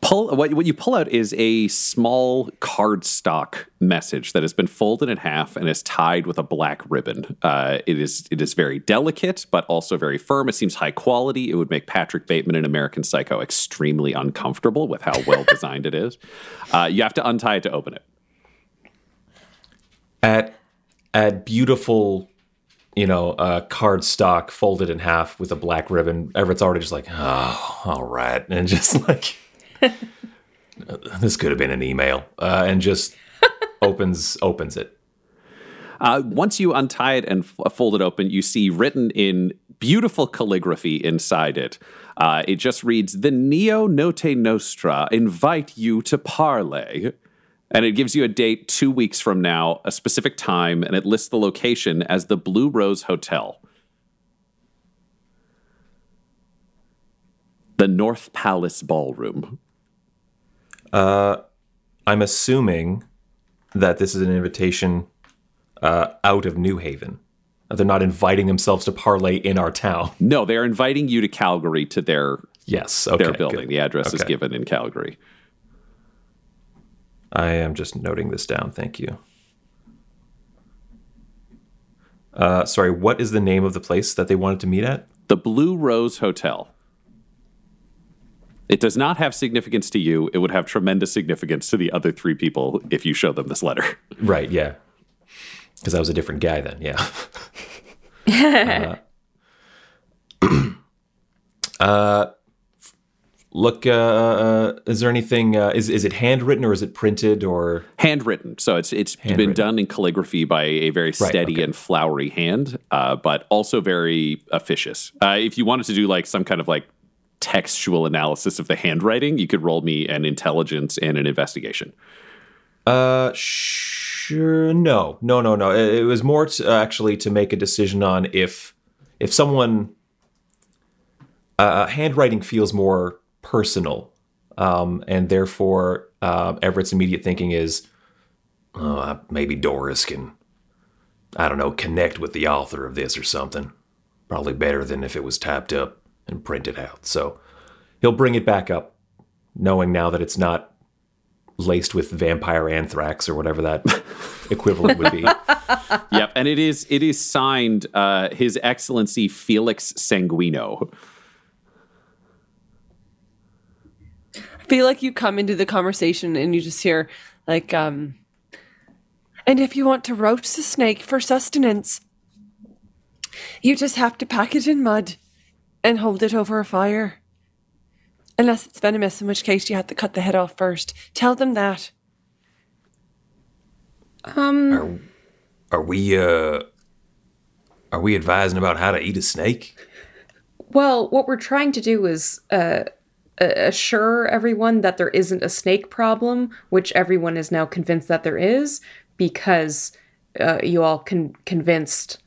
[SPEAKER 2] pull what, what you pull out is a small cardstock message that has been folded in half and is tied with a black ribbon. Uh, it is it is very delicate, but also very firm. It seems high quality. It would make Patrick Bateman in American Psycho extremely uncomfortable with how well designed it is. Uh, you have to untie it to open it.
[SPEAKER 6] At at beautiful, you know, uh, cardstock folded in half with a black ribbon. Everett's already just like, "Oh, all right," and just like. this could have been an email, uh, and just opens opens it.
[SPEAKER 2] Uh, once you untie it and f- fold it open, you see written in beautiful calligraphy inside it. Uh, it just reads, The Neo Notte Nostra invite you to parlay. And it gives you a date two weeks from now, a specific time, and it lists the location as the Blue Rose Hotel. The North Palace Ballroom.
[SPEAKER 6] I'm assuming that this is an invitation uh, out of New Haven. They're not inviting themselves to parlay in our town.
[SPEAKER 2] No, they are inviting you to Calgary to their,
[SPEAKER 6] Yes, okay.
[SPEAKER 2] their building.
[SPEAKER 6] good.
[SPEAKER 2] The address is given in Calgary.
[SPEAKER 6] I am just noting this down. Thank you. Uh, sorry, what is the name of the place that they wanted to meet at?
[SPEAKER 2] The Blue Rose Hotel. It does not have significance to you. It would have tremendous significance to the other three people if you show them this letter.
[SPEAKER 6] Right, yeah. Because I was a different guy then, yeah. uh, uh, look, uh, uh, is there anything, uh, is, is it handwritten or is it printed or?
[SPEAKER 2] Handwritten, so it's it's been done in calligraphy by a very steady
[SPEAKER 6] okay.
[SPEAKER 2] and flowery hand, uh, but also very officious. Uh, if you wanted to do like some kind of like textual analysis of the handwriting, you could roll me an intelligence and an investigation.
[SPEAKER 6] Uh, sure. No, no, no, no. It, it was more to, actually to make a decision on if if someone uh, handwriting feels more personal, um, and therefore uh, Everett's immediate thinking is, oh, maybe Doris can, I don't know, connect with the author of this or something. Probably better than if it was typed up and printed out. So he'll bring it back up, knowing now that it's not laced with vampire anthrax or whatever that equivalent would be.
[SPEAKER 2] yep, and it is it is signed uh, His Excellency Felix Sanguino.
[SPEAKER 4] Feel like you come into the conversation and you just hear like um and if you want to roast a snake for sustenance you just have to pack it in mud and hold it over a fire. Unless it's venomous in which case you have to cut the head off first. Tell them that.
[SPEAKER 3] Um,
[SPEAKER 6] Are we uh are we advising about how to eat a snake?
[SPEAKER 3] well, what we're trying to do is uh, a- assure everyone that there isn't a snake problem, which everyone is now convinced that there is, because uh, you all con- convinced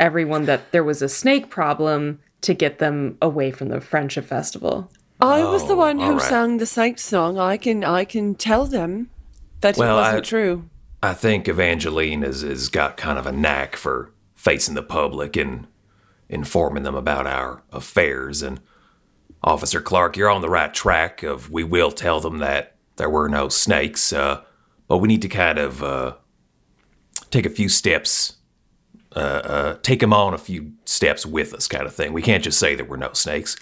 [SPEAKER 3] everyone that there was a snake problem to get them away from the friendship festival.
[SPEAKER 4] i was the
[SPEAKER 6] Oh,
[SPEAKER 4] one who
[SPEAKER 6] all right.
[SPEAKER 4] sang the snake song i can i can tell them that
[SPEAKER 6] Well,
[SPEAKER 4] it wasn't
[SPEAKER 6] I-
[SPEAKER 4] true
[SPEAKER 6] I think Evangeline has, has got kind of a knack for facing the public and informing them about our affairs. And Officer Clark, you're on the right track. Of we will tell them that there were no snakes, uh, but we need to kind of uh, take a few steps uh, uh, take them on a few steps with us, kind of thing. We can't just say that we're no snakes.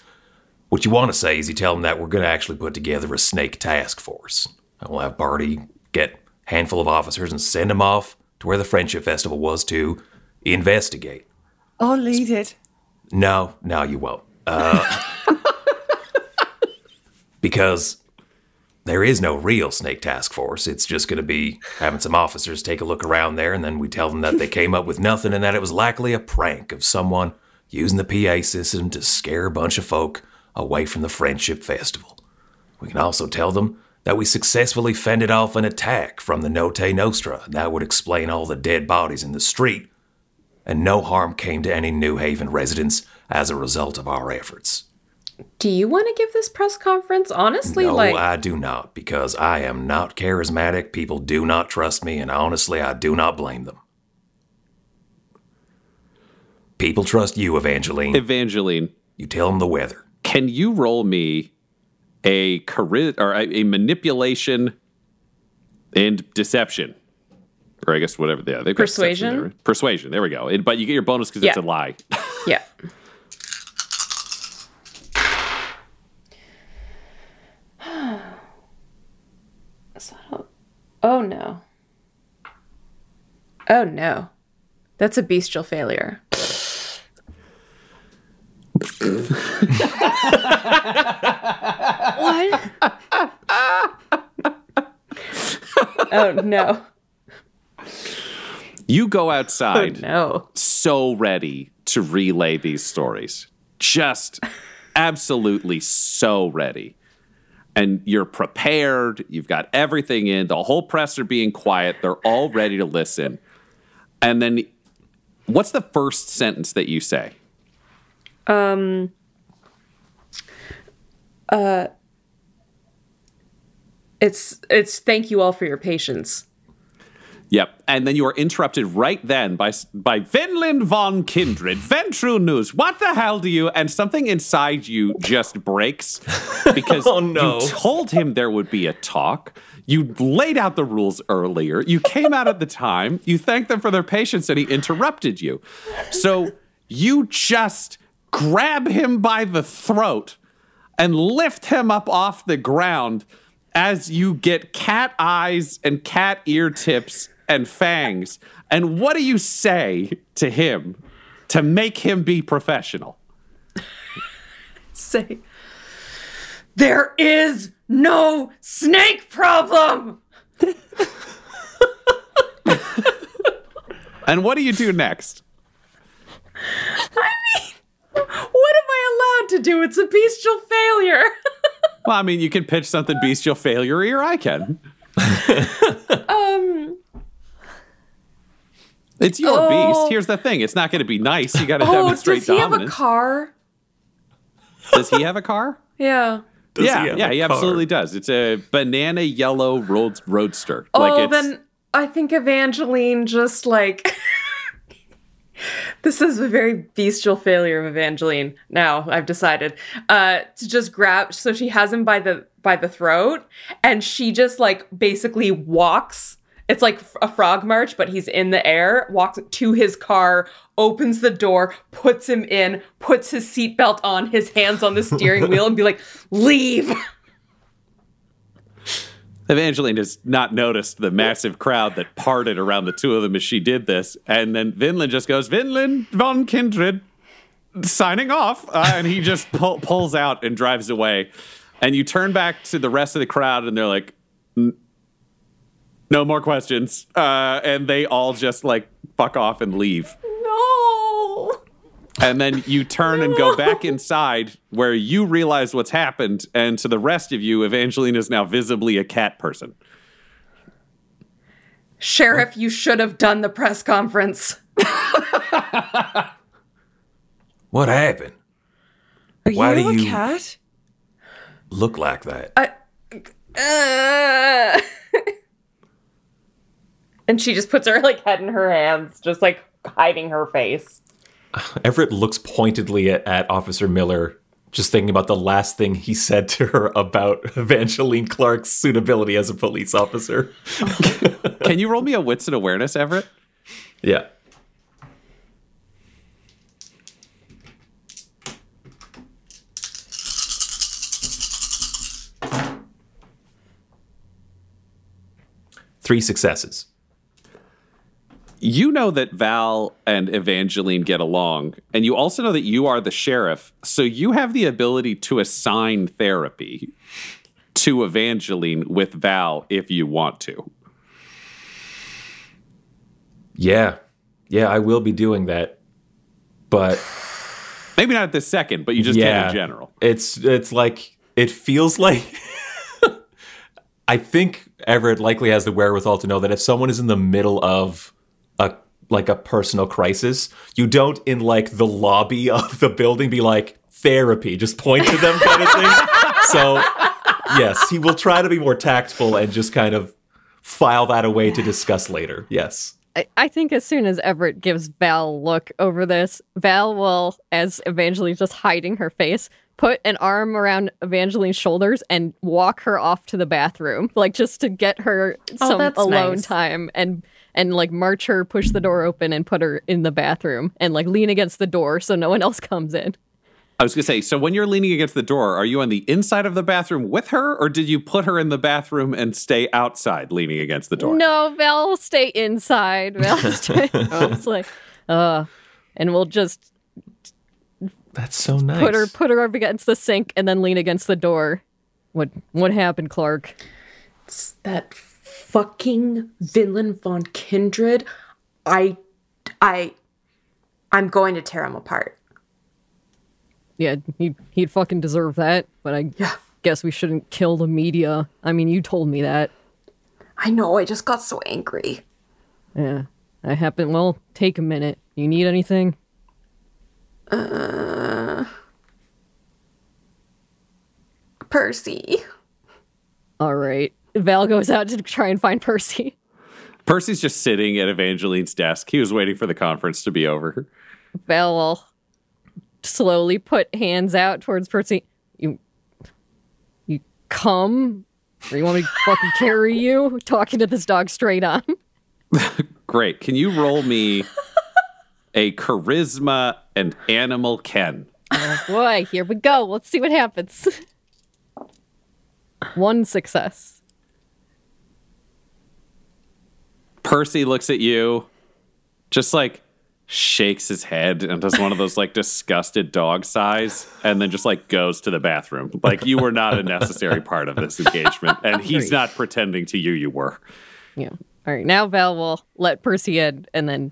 [SPEAKER 6] What you want to say is you tell them that we're going to actually put together a snake task force. And we'll have Barty get a handful of officers and send them off to where the Friendship Festival was to investigate.
[SPEAKER 4] I'll lead it.
[SPEAKER 6] No, no, you won't. Because there is no real snake task force. It's just going to be having some officers take a look around there, and then we tell them that they came up with nothing and that it was likely a prank of someone using the PA system to scare a bunch of folk away from the Friendship Festival. We can also tell them that we successfully fended off an attack from the Notte Nostra, that would explain all the dead bodies in the street, and no harm came to any New Haven residents as a result of our efforts.
[SPEAKER 3] Do you want to give this press conference? Honestly,
[SPEAKER 6] no,
[SPEAKER 3] like
[SPEAKER 6] I do not, because I am not charismatic. People do not trust me, and honestly, I do not blame them. People trust you, Evangeline.
[SPEAKER 2] Evangeline,
[SPEAKER 6] you tell them the weather.
[SPEAKER 2] can you roll me a chari- or a, a manipulation and deception? Or I guess whatever. Yeah, they've got
[SPEAKER 3] Persuasion?
[SPEAKER 2] there. Persuasion. There we go. It- but you get your bonus because it's a lie.
[SPEAKER 3] yeah. A- Oh no. Oh no. That's a bestial failure.
[SPEAKER 5] What?
[SPEAKER 3] Oh no.
[SPEAKER 2] you go
[SPEAKER 3] Oh
[SPEAKER 2] outside.
[SPEAKER 3] no.
[SPEAKER 2] so ready to relay these stories. Just absolutely so ready. And you're prepared. You've got everything in. The whole press are being quiet. They're all ready to listen. And then what's the first sentence that you say? Um. Uh.
[SPEAKER 3] It's it's thank you all for your patience.
[SPEAKER 2] Yep. And then you are interrupted right then by by Vinland von Kindred. Ventrue News. What the hell do you? And something inside you just breaks because
[SPEAKER 6] Oh, no.
[SPEAKER 2] you told him there would be a talk. You laid out the rules earlier. You came out at the time. You thanked them for their patience, and he interrupted you. So you just grab him by the throat and lift him up off the ground as you get cat eyes and cat ear tips and fangs. And what do you say to him to make him be professional?
[SPEAKER 3] Say there is no snake problem.
[SPEAKER 2] And what do you do next?
[SPEAKER 3] I mean, what am I allowed to do? It's a bestial failure.
[SPEAKER 2] Well, I mean, you can pitch something bestial failure, or I can.
[SPEAKER 3] um
[SPEAKER 2] It's your
[SPEAKER 3] Oh.
[SPEAKER 2] beast. Here's the thing: it's not going to be nice. You got to
[SPEAKER 3] Oh,
[SPEAKER 2] demonstrate
[SPEAKER 3] does he have a
[SPEAKER 2] dominance.
[SPEAKER 3] car?
[SPEAKER 2] does he have a car?
[SPEAKER 3] Yeah.
[SPEAKER 6] Does
[SPEAKER 2] yeah,
[SPEAKER 6] he
[SPEAKER 2] yeah, he
[SPEAKER 6] car?
[SPEAKER 2] absolutely does. It's a banana yellow road, roadster.
[SPEAKER 3] Oh,
[SPEAKER 2] like it's,
[SPEAKER 3] then I think Evangeline just like this is a very bestial failure of Evangeline. Now I've decided uh, to just grab. So she has him by the by the throat, and she just like basically walks. It's like a frog march, but he's in the air. Walks to his car, opens the door, puts him in, puts his seatbelt on, his hands on the steering wheel, and be like, "Leave."
[SPEAKER 2] Evangeline has not noticed the massive crowd that parted around the two of them as she did this. And then Vinland just goes, Vinland von Kindred, signing off. Uh, and he just pull, pulls out and drives away. And you turn back to the rest of the crowd, and they're like, "N- no more questions. Uh, and they all just like fuck off and leave.
[SPEAKER 3] No.
[SPEAKER 2] And then you turn and go back inside where you realize what's happened. And to the rest of you, Evangeline is now visibly a cat person.
[SPEAKER 3] Sheriff, you should have done the press conference.
[SPEAKER 6] What happened?
[SPEAKER 4] Are
[SPEAKER 6] Why
[SPEAKER 4] you
[SPEAKER 6] do
[SPEAKER 4] a
[SPEAKER 6] you-
[SPEAKER 4] cat?
[SPEAKER 6] Look like that.
[SPEAKER 3] Uh. And she just puts her like head in her hands, just like hiding her face.
[SPEAKER 7] Everett looks pointedly at, at Officer Miller, just thinking about the last thing he said to her about Evangeline Clark's suitability as a police officer.
[SPEAKER 2] Can you roll me a wits and awareness, Everett?
[SPEAKER 7] Yeah.
[SPEAKER 6] Three successes.
[SPEAKER 2] You know that Val and Evangeline get along, and you also know that you are the sheriff, so you have the ability to assign therapy to Evangeline with Val if you want to.
[SPEAKER 6] Yeah. Yeah, I will be doing that. But
[SPEAKER 2] Maybe not at this second, but you just
[SPEAKER 6] yeah,
[SPEAKER 2] can in general.
[SPEAKER 6] It's it's like it feels like I think Everett likely has the wherewithal to know that if someone is in the middle of like a personal crisis, you don't in like the lobby of the building be like therapy, just point to them kind of thing. so yes, he will try to be more tactful and just kind of file that away to discuss later. Yes.
[SPEAKER 5] I, I think as soon as Everett gives Val a look over this, Val will, as Evangeline's just hiding her face, put an arm around Evangeline's shoulders and walk her off to the bathroom, like just to get her
[SPEAKER 3] Oh,
[SPEAKER 5] some
[SPEAKER 3] that's
[SPEAKER 5] alone
[SPEAKER 3] nice.
[SPEAKER 5] time and and like march her, push the door open, and put her in the bathroom and like lean against the door so no one else comes in.
[SPEAKER 2] I was going to say, so when you're leaning against the door, are you on the inside of the bathroom with her, or did you put her in the bathroom and stay outside leaning against the door?
[SPEAKER 5] No, Val stay inside. Val will stay. It's like, uh, and we'll just
[SPEAKER 6] That's so nice.
[SPEAKER 5] put her put her up against the sink and then lean against the door. What what happened, Clark?
[SPEAKER 3] that fucking Vinland von Kindred. I, I, I'm going to tear him apart.
[SPEAKER 5] Yeah, he he'd fucking deserve that. But I
[SPEAKER 3] Yeah.
[SPEAKER 5] guess we shouldn't kill the media. I mean, you told me that.
[SPEAKER 3] I know. I just got so angry.
[SPEAKER 5] Yeah, I happen. Well, take a minute. You need anything?
[SPEAKER 3] Uh, Percy.
[SPEAKER 5] All right. Val goes out to try and find Percy.
[SPEAKER 2] Percy's just sitting at Evangeline's desk. He was waiting for the conference to be over.
[SPEAKER 5] Val will slowly put hands out towards Percy. You, you come, or you want me to fucking carry you? Talking to this dog straight on.
[SPEAKER 2] Great. Can you roll me a charisma and animal Ken?
[SPEAKER 5] Oh, boy, here we go. Let's see what happens. One success.
[SPEAKER 2] Percy looks at you, just like shakes his head and does one of those like disgusted dog sighs, and then just like goes to the bathroom. Like you were not a necessary part of this engagement, and he's not pretending to you you were.
[SPEAKER 5] Yeah. All right. Now Val will let Percy in and then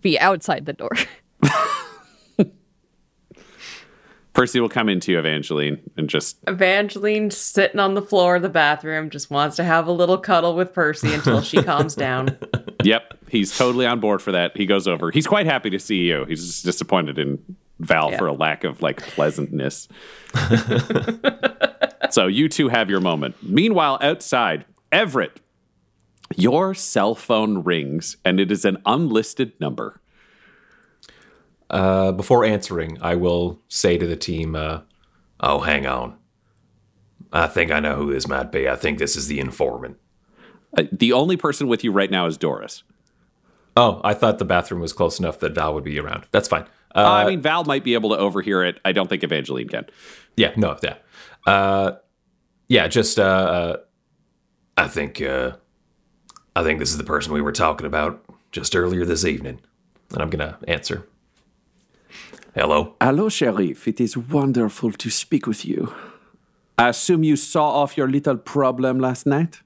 [SPEAKER 5] be outside the door.
[SPEAKER 2] Percy will come into you, Evangeline, and just
[SPEAKER 3] Evangeline sitting on the floor of the bathroom just wants to have a little cuddle with Percy until she calms down.
[SPEAKER 2] Yep, he's totally on board for that. He goes over. He's quite happy to see you. He's just disappointed in Val for a lack of like pleasantness. so you two have your moment. Meanwhile, outside, Everett, your cell phone rings and it is an unlisted number.
[SPEAKER 6] Uh, before answering, I will say to the team, uh, "Oh, hang on. I think I know who this might be. I think this is the informant."
[SPEAKER 2] Uh, the only person with you right now is Doris.
[SPEAKER 6] Oh, I thought the bathroom was close enough that Val would be around. That's fine. Uh,
[SPEAKER 2] Uh, I mean, Val might be able to overhear it. I don't think Evangeline can.
[SPEAKER 6] yeah, no, yeah, uh, yeah. Just, I think, uh, I think this is the person we were talking about just earlier this evening, and I'm gonna answer. Hello.
[SPEAKER 2] Hello, Sheriff. It is wonderful to speak with you. I assume you saw off your little problem last night?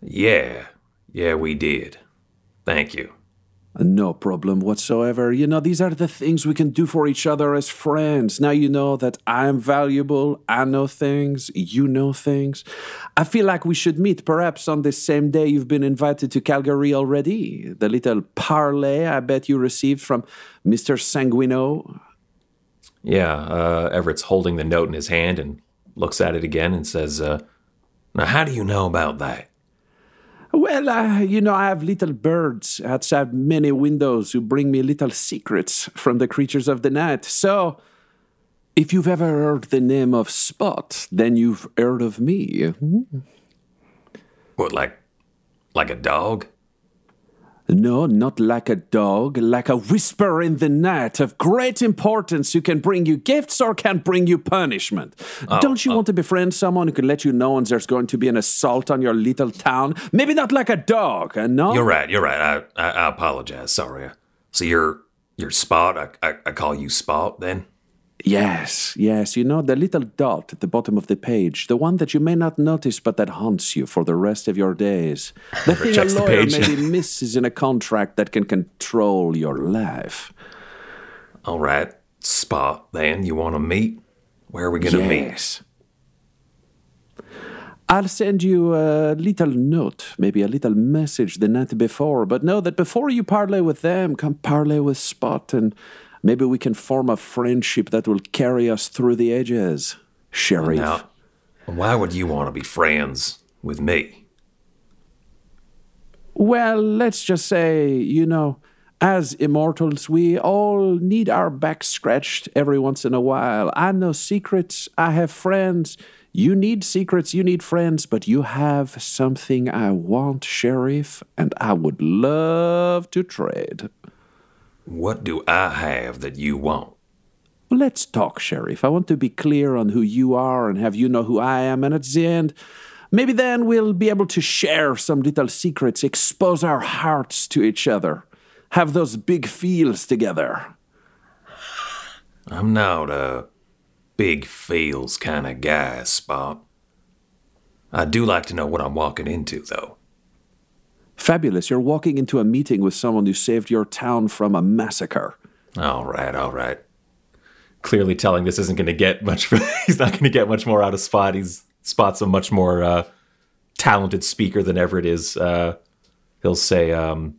[SPEAKER 8] Yeah, yeah, we did. Thank you.
[SPEAKER 2] No problem whatsoever. You know, these are the things we can do for each other as friends. Now you know that I'm valuable, I know things, you know things. I feel like we should meet perhaps on the same day you've been invited to Calgary already. The little parley I bet you received from Mr. Sanguino.
[SPEAKER 6] Yeah, uh, Everett's holding the note in his hand and looks at it again and says, uh,
[SPEAKER 8] Now, how do you know about that?
[SPEAKER 2] Well, uh, you know, I have little birds outside many windows who bring me little secrets from the creatures of the night. So, if you've ever heard the name of Spot, then you've heard of me.
[SPEAKER 8] What, like, like a dog?
[SPEAKER 2] No, not like a dog, like a whisper in the night of great importance who can bring you gifts or can bring you punishment. Don't you want to befriend someone who can let you know when there's going to be an assault on your little town? Maybe not like a dog, uh, no?
[SPEAKER 6] You're right. You're right. I I, I apologize. Sorry. So you're you're Spot. I, I I call you Spot then.
[SPEAKER 2] Yes, yes, you know, the little dot at the bottom of the page, the one that you may not notice but that haunts you for the rest of your days. The thing a lawyer maybe misses in a contract that can control your life.
[SPEAKER 6] All right, Spot. Then you want to meet? Where are we gonna meet?
[SPEAKER 2] Yes. I'll send you a little note, maybe a little message the night before, but know that before you parley with them, come parley with Spot, and maybe we can form a friendship that will carry us through the ages. Sheriff.
[SPEAKER 6] Now, why would you want to be friends with me?
[SPEAKER 2] Well, let's just say, you know, as immortals, we all need our backs scratched every once in a while. I know secrets, I have friends. You need secrets, you need friends, but you have something I want, Sheriff, and I would love to trade.
[SPEAKER 6] What do I have that you want?
[SPEAKER 2] Well, let's talk, Sheriff. I want to be clear on who you are and have you know who I am, and at the end, maybe then we'll be able to share some little secrets, expose our hearts to each other, have those big feels together.
[SPEAKER 6] I'm not a big feels kind of guy, Spot. I do like to know what I'm walking into, though.
[SPEAKER 2] Fabulous, you're walking into a meeting with someone who saved your town from a massacre.
[SPEAKER 6] All right, all right.
[SPEAKER 7] Clearly telling this isn't going to get much. he's not going to get much more out of Spot. He's Spot's a much more uh, talented speaker than Everett is. Uh, he'll say, um,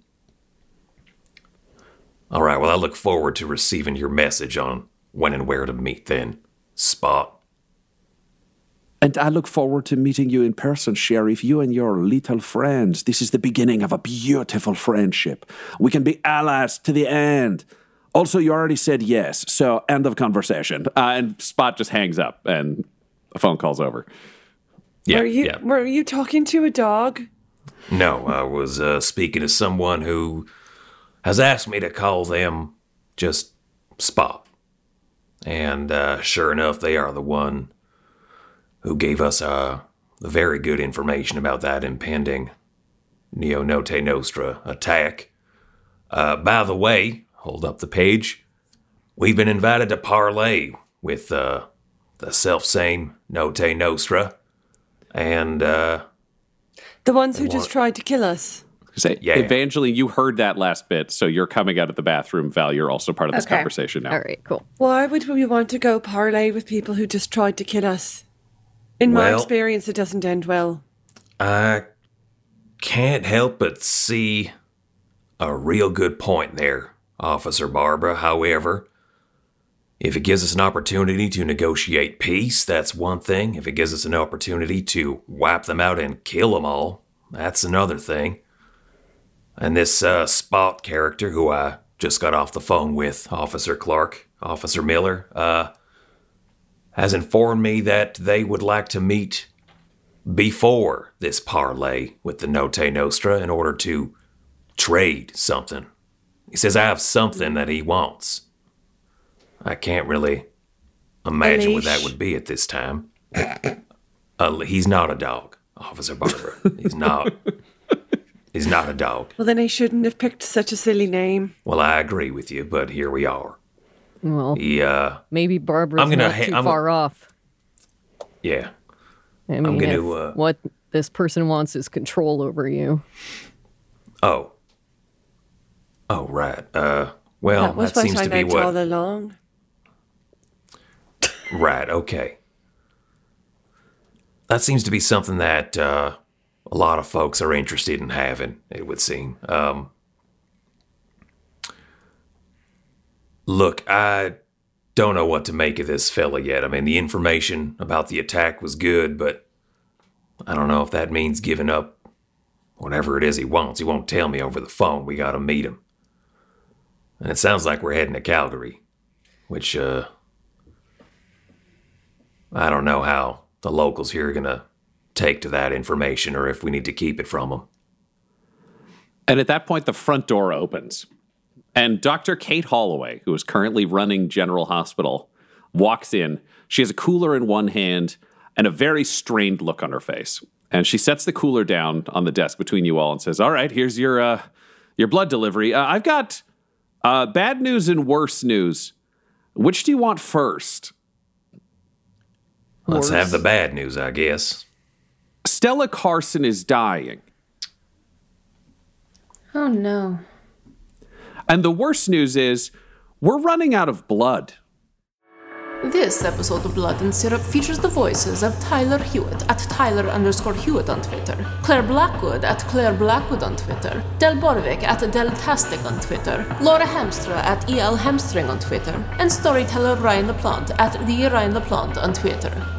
[SPEAKER 6] All right, well, I look forward to receiving your message on when and where to meet then, Spot.
[SPEAKER 2] And I look forward to meeting you in person, Sheriff, you and your little friends. This is the beginning of a beautiful friendship. We can be allies to the end. Also, you already said yes, so end of conversation.
[SPEAKER 9] Uh, and Spot just hangs up and a phone call's over.
[SPEAKER 6] Yeah,
[SPEAKER 4] were you
[SPEAKER 6] yeah.
[SPEAKER 4] were you talking to a dog?
[SPEAKER 6] No, I was uh, speaking to someone who has asked me to call them just Spot. And uh, sure enough, they are the one who gave us uh, very good information about that impending Neo Notte Nostra attack. Uh, by the way, hold up the page. We've been invited to parlay with uh, the self same Notte Nostra. And uh,
[SPEAKER 4] The ones who just tried to kill us.
[SPEAKER 9] Say,
[SPEAKER 6] Yeah.
[SPEAKER 9] Evangeline, you heard that last bit, so you're coming out of the bathroom. Val, you're also part of this
[SPEAKER 3] Okay.
[SPEAKER 9] conversation now.
[SPEAKER 5] All right, cool.
[SPEAKER 4] Why would we want to go parlay with people who just tried to kill us? In my experience, it doesn't end well.
[SPEAKER 6] I can't help but see a real good point there, Officer Barbara. However, if it gives us an opportunity to negotiate peace, that's one thing. If it gives us an opportunity to wipe them out and kill them all, that's another thing. And this uh, Spot character, who I just got off the phone with, Officer Clark, Officer Miller, uh, has informed me that they would like to meet before this parley with the Notte Nostra in order to trade something. He says I have something that he wants. I can't really imagine what that would be at this time. Uh, he's not a dog, Officer Barber. He's not. he's not a dog.
[SPEAKER 4] Well, then he shouldn't have picked such a silly name.
[SPEAKER 6] Well, I agree with you, but here we are.
[SPEAKER 5] Well,
[SPEAKER 6] He, uh,
[SPEAKER 5] maybe Barbara's
[SPEAKER 6] I'm gonna
[SPEAKER 5] not
[SPEAKER 6] ha-
[SPEAKER 5] too
[SPEAKER 6] I'm-
[SPEAKER 5] far off.
[SPEAKER 6] yeah.
[SPEAKER 5] I mean,
[SPEAKER 6] gonna,
[SPEAKER 5] if
[SPEAKER 6] uh,
[SPEAKER 5] what this person wants is control over you.
[SPEAKER 6] Oh. Oh, right. Uh, well,
[SPEAKER 4] that was
[SPEAKER 6] that
[SPEAKER 4] what
[SPEAKER 6] seems
[SPEAKER 4] I
[SPEAKER 6] to be what.
[SPEAKER 4] all along.
[SPEAKER 6] Right, okay. That seems to be something that uh, a lot of folks are interested in having, it would seem. Um, look, I don't know what to make of this fella yet. I mean, the information about the attack was good, but I don't know if that means giving up whatever it is he wants. He won't tell me over the phone. We gotta meet him. And it sounds like we're heading to Calgary, which, uh, I don't know how the locals here are gonna take to that information or if we need to keep it from them.
[SPEAKER 2] And at that point, the front door opens. And Dr. Kate Holloway, who is currently running General Hospital, walks in. She has a cooler in one hand and a very strained look on her face. And she sets the cooler down on the desk between you all and says, "All right, here's your uh, your blood delivery. Uh, I've got uh, bad news and worse news. Which do you want first?
[SPEAKER 6] Let's have the bad news, I guess.
[SPEAKER 2] Stella Carson is dying.
[SPEAKER 3] Oh no.
[SPEAKER 2] And the worst news is we're running out of blood.
[SPEAKER 1] This episode of Blood and Syrup features the voices of Tyler Hewitt at Tyler underscore Hewitt on Twitter, Claire Blackwood at Claire Blackwood on Twitter, Del Borovic at Deltastic on Twitter, Laura Hamstra at EL Hamstring on Twitter, and storyteller Ryan LaPlante at the Ryan LaPlante on Twitter.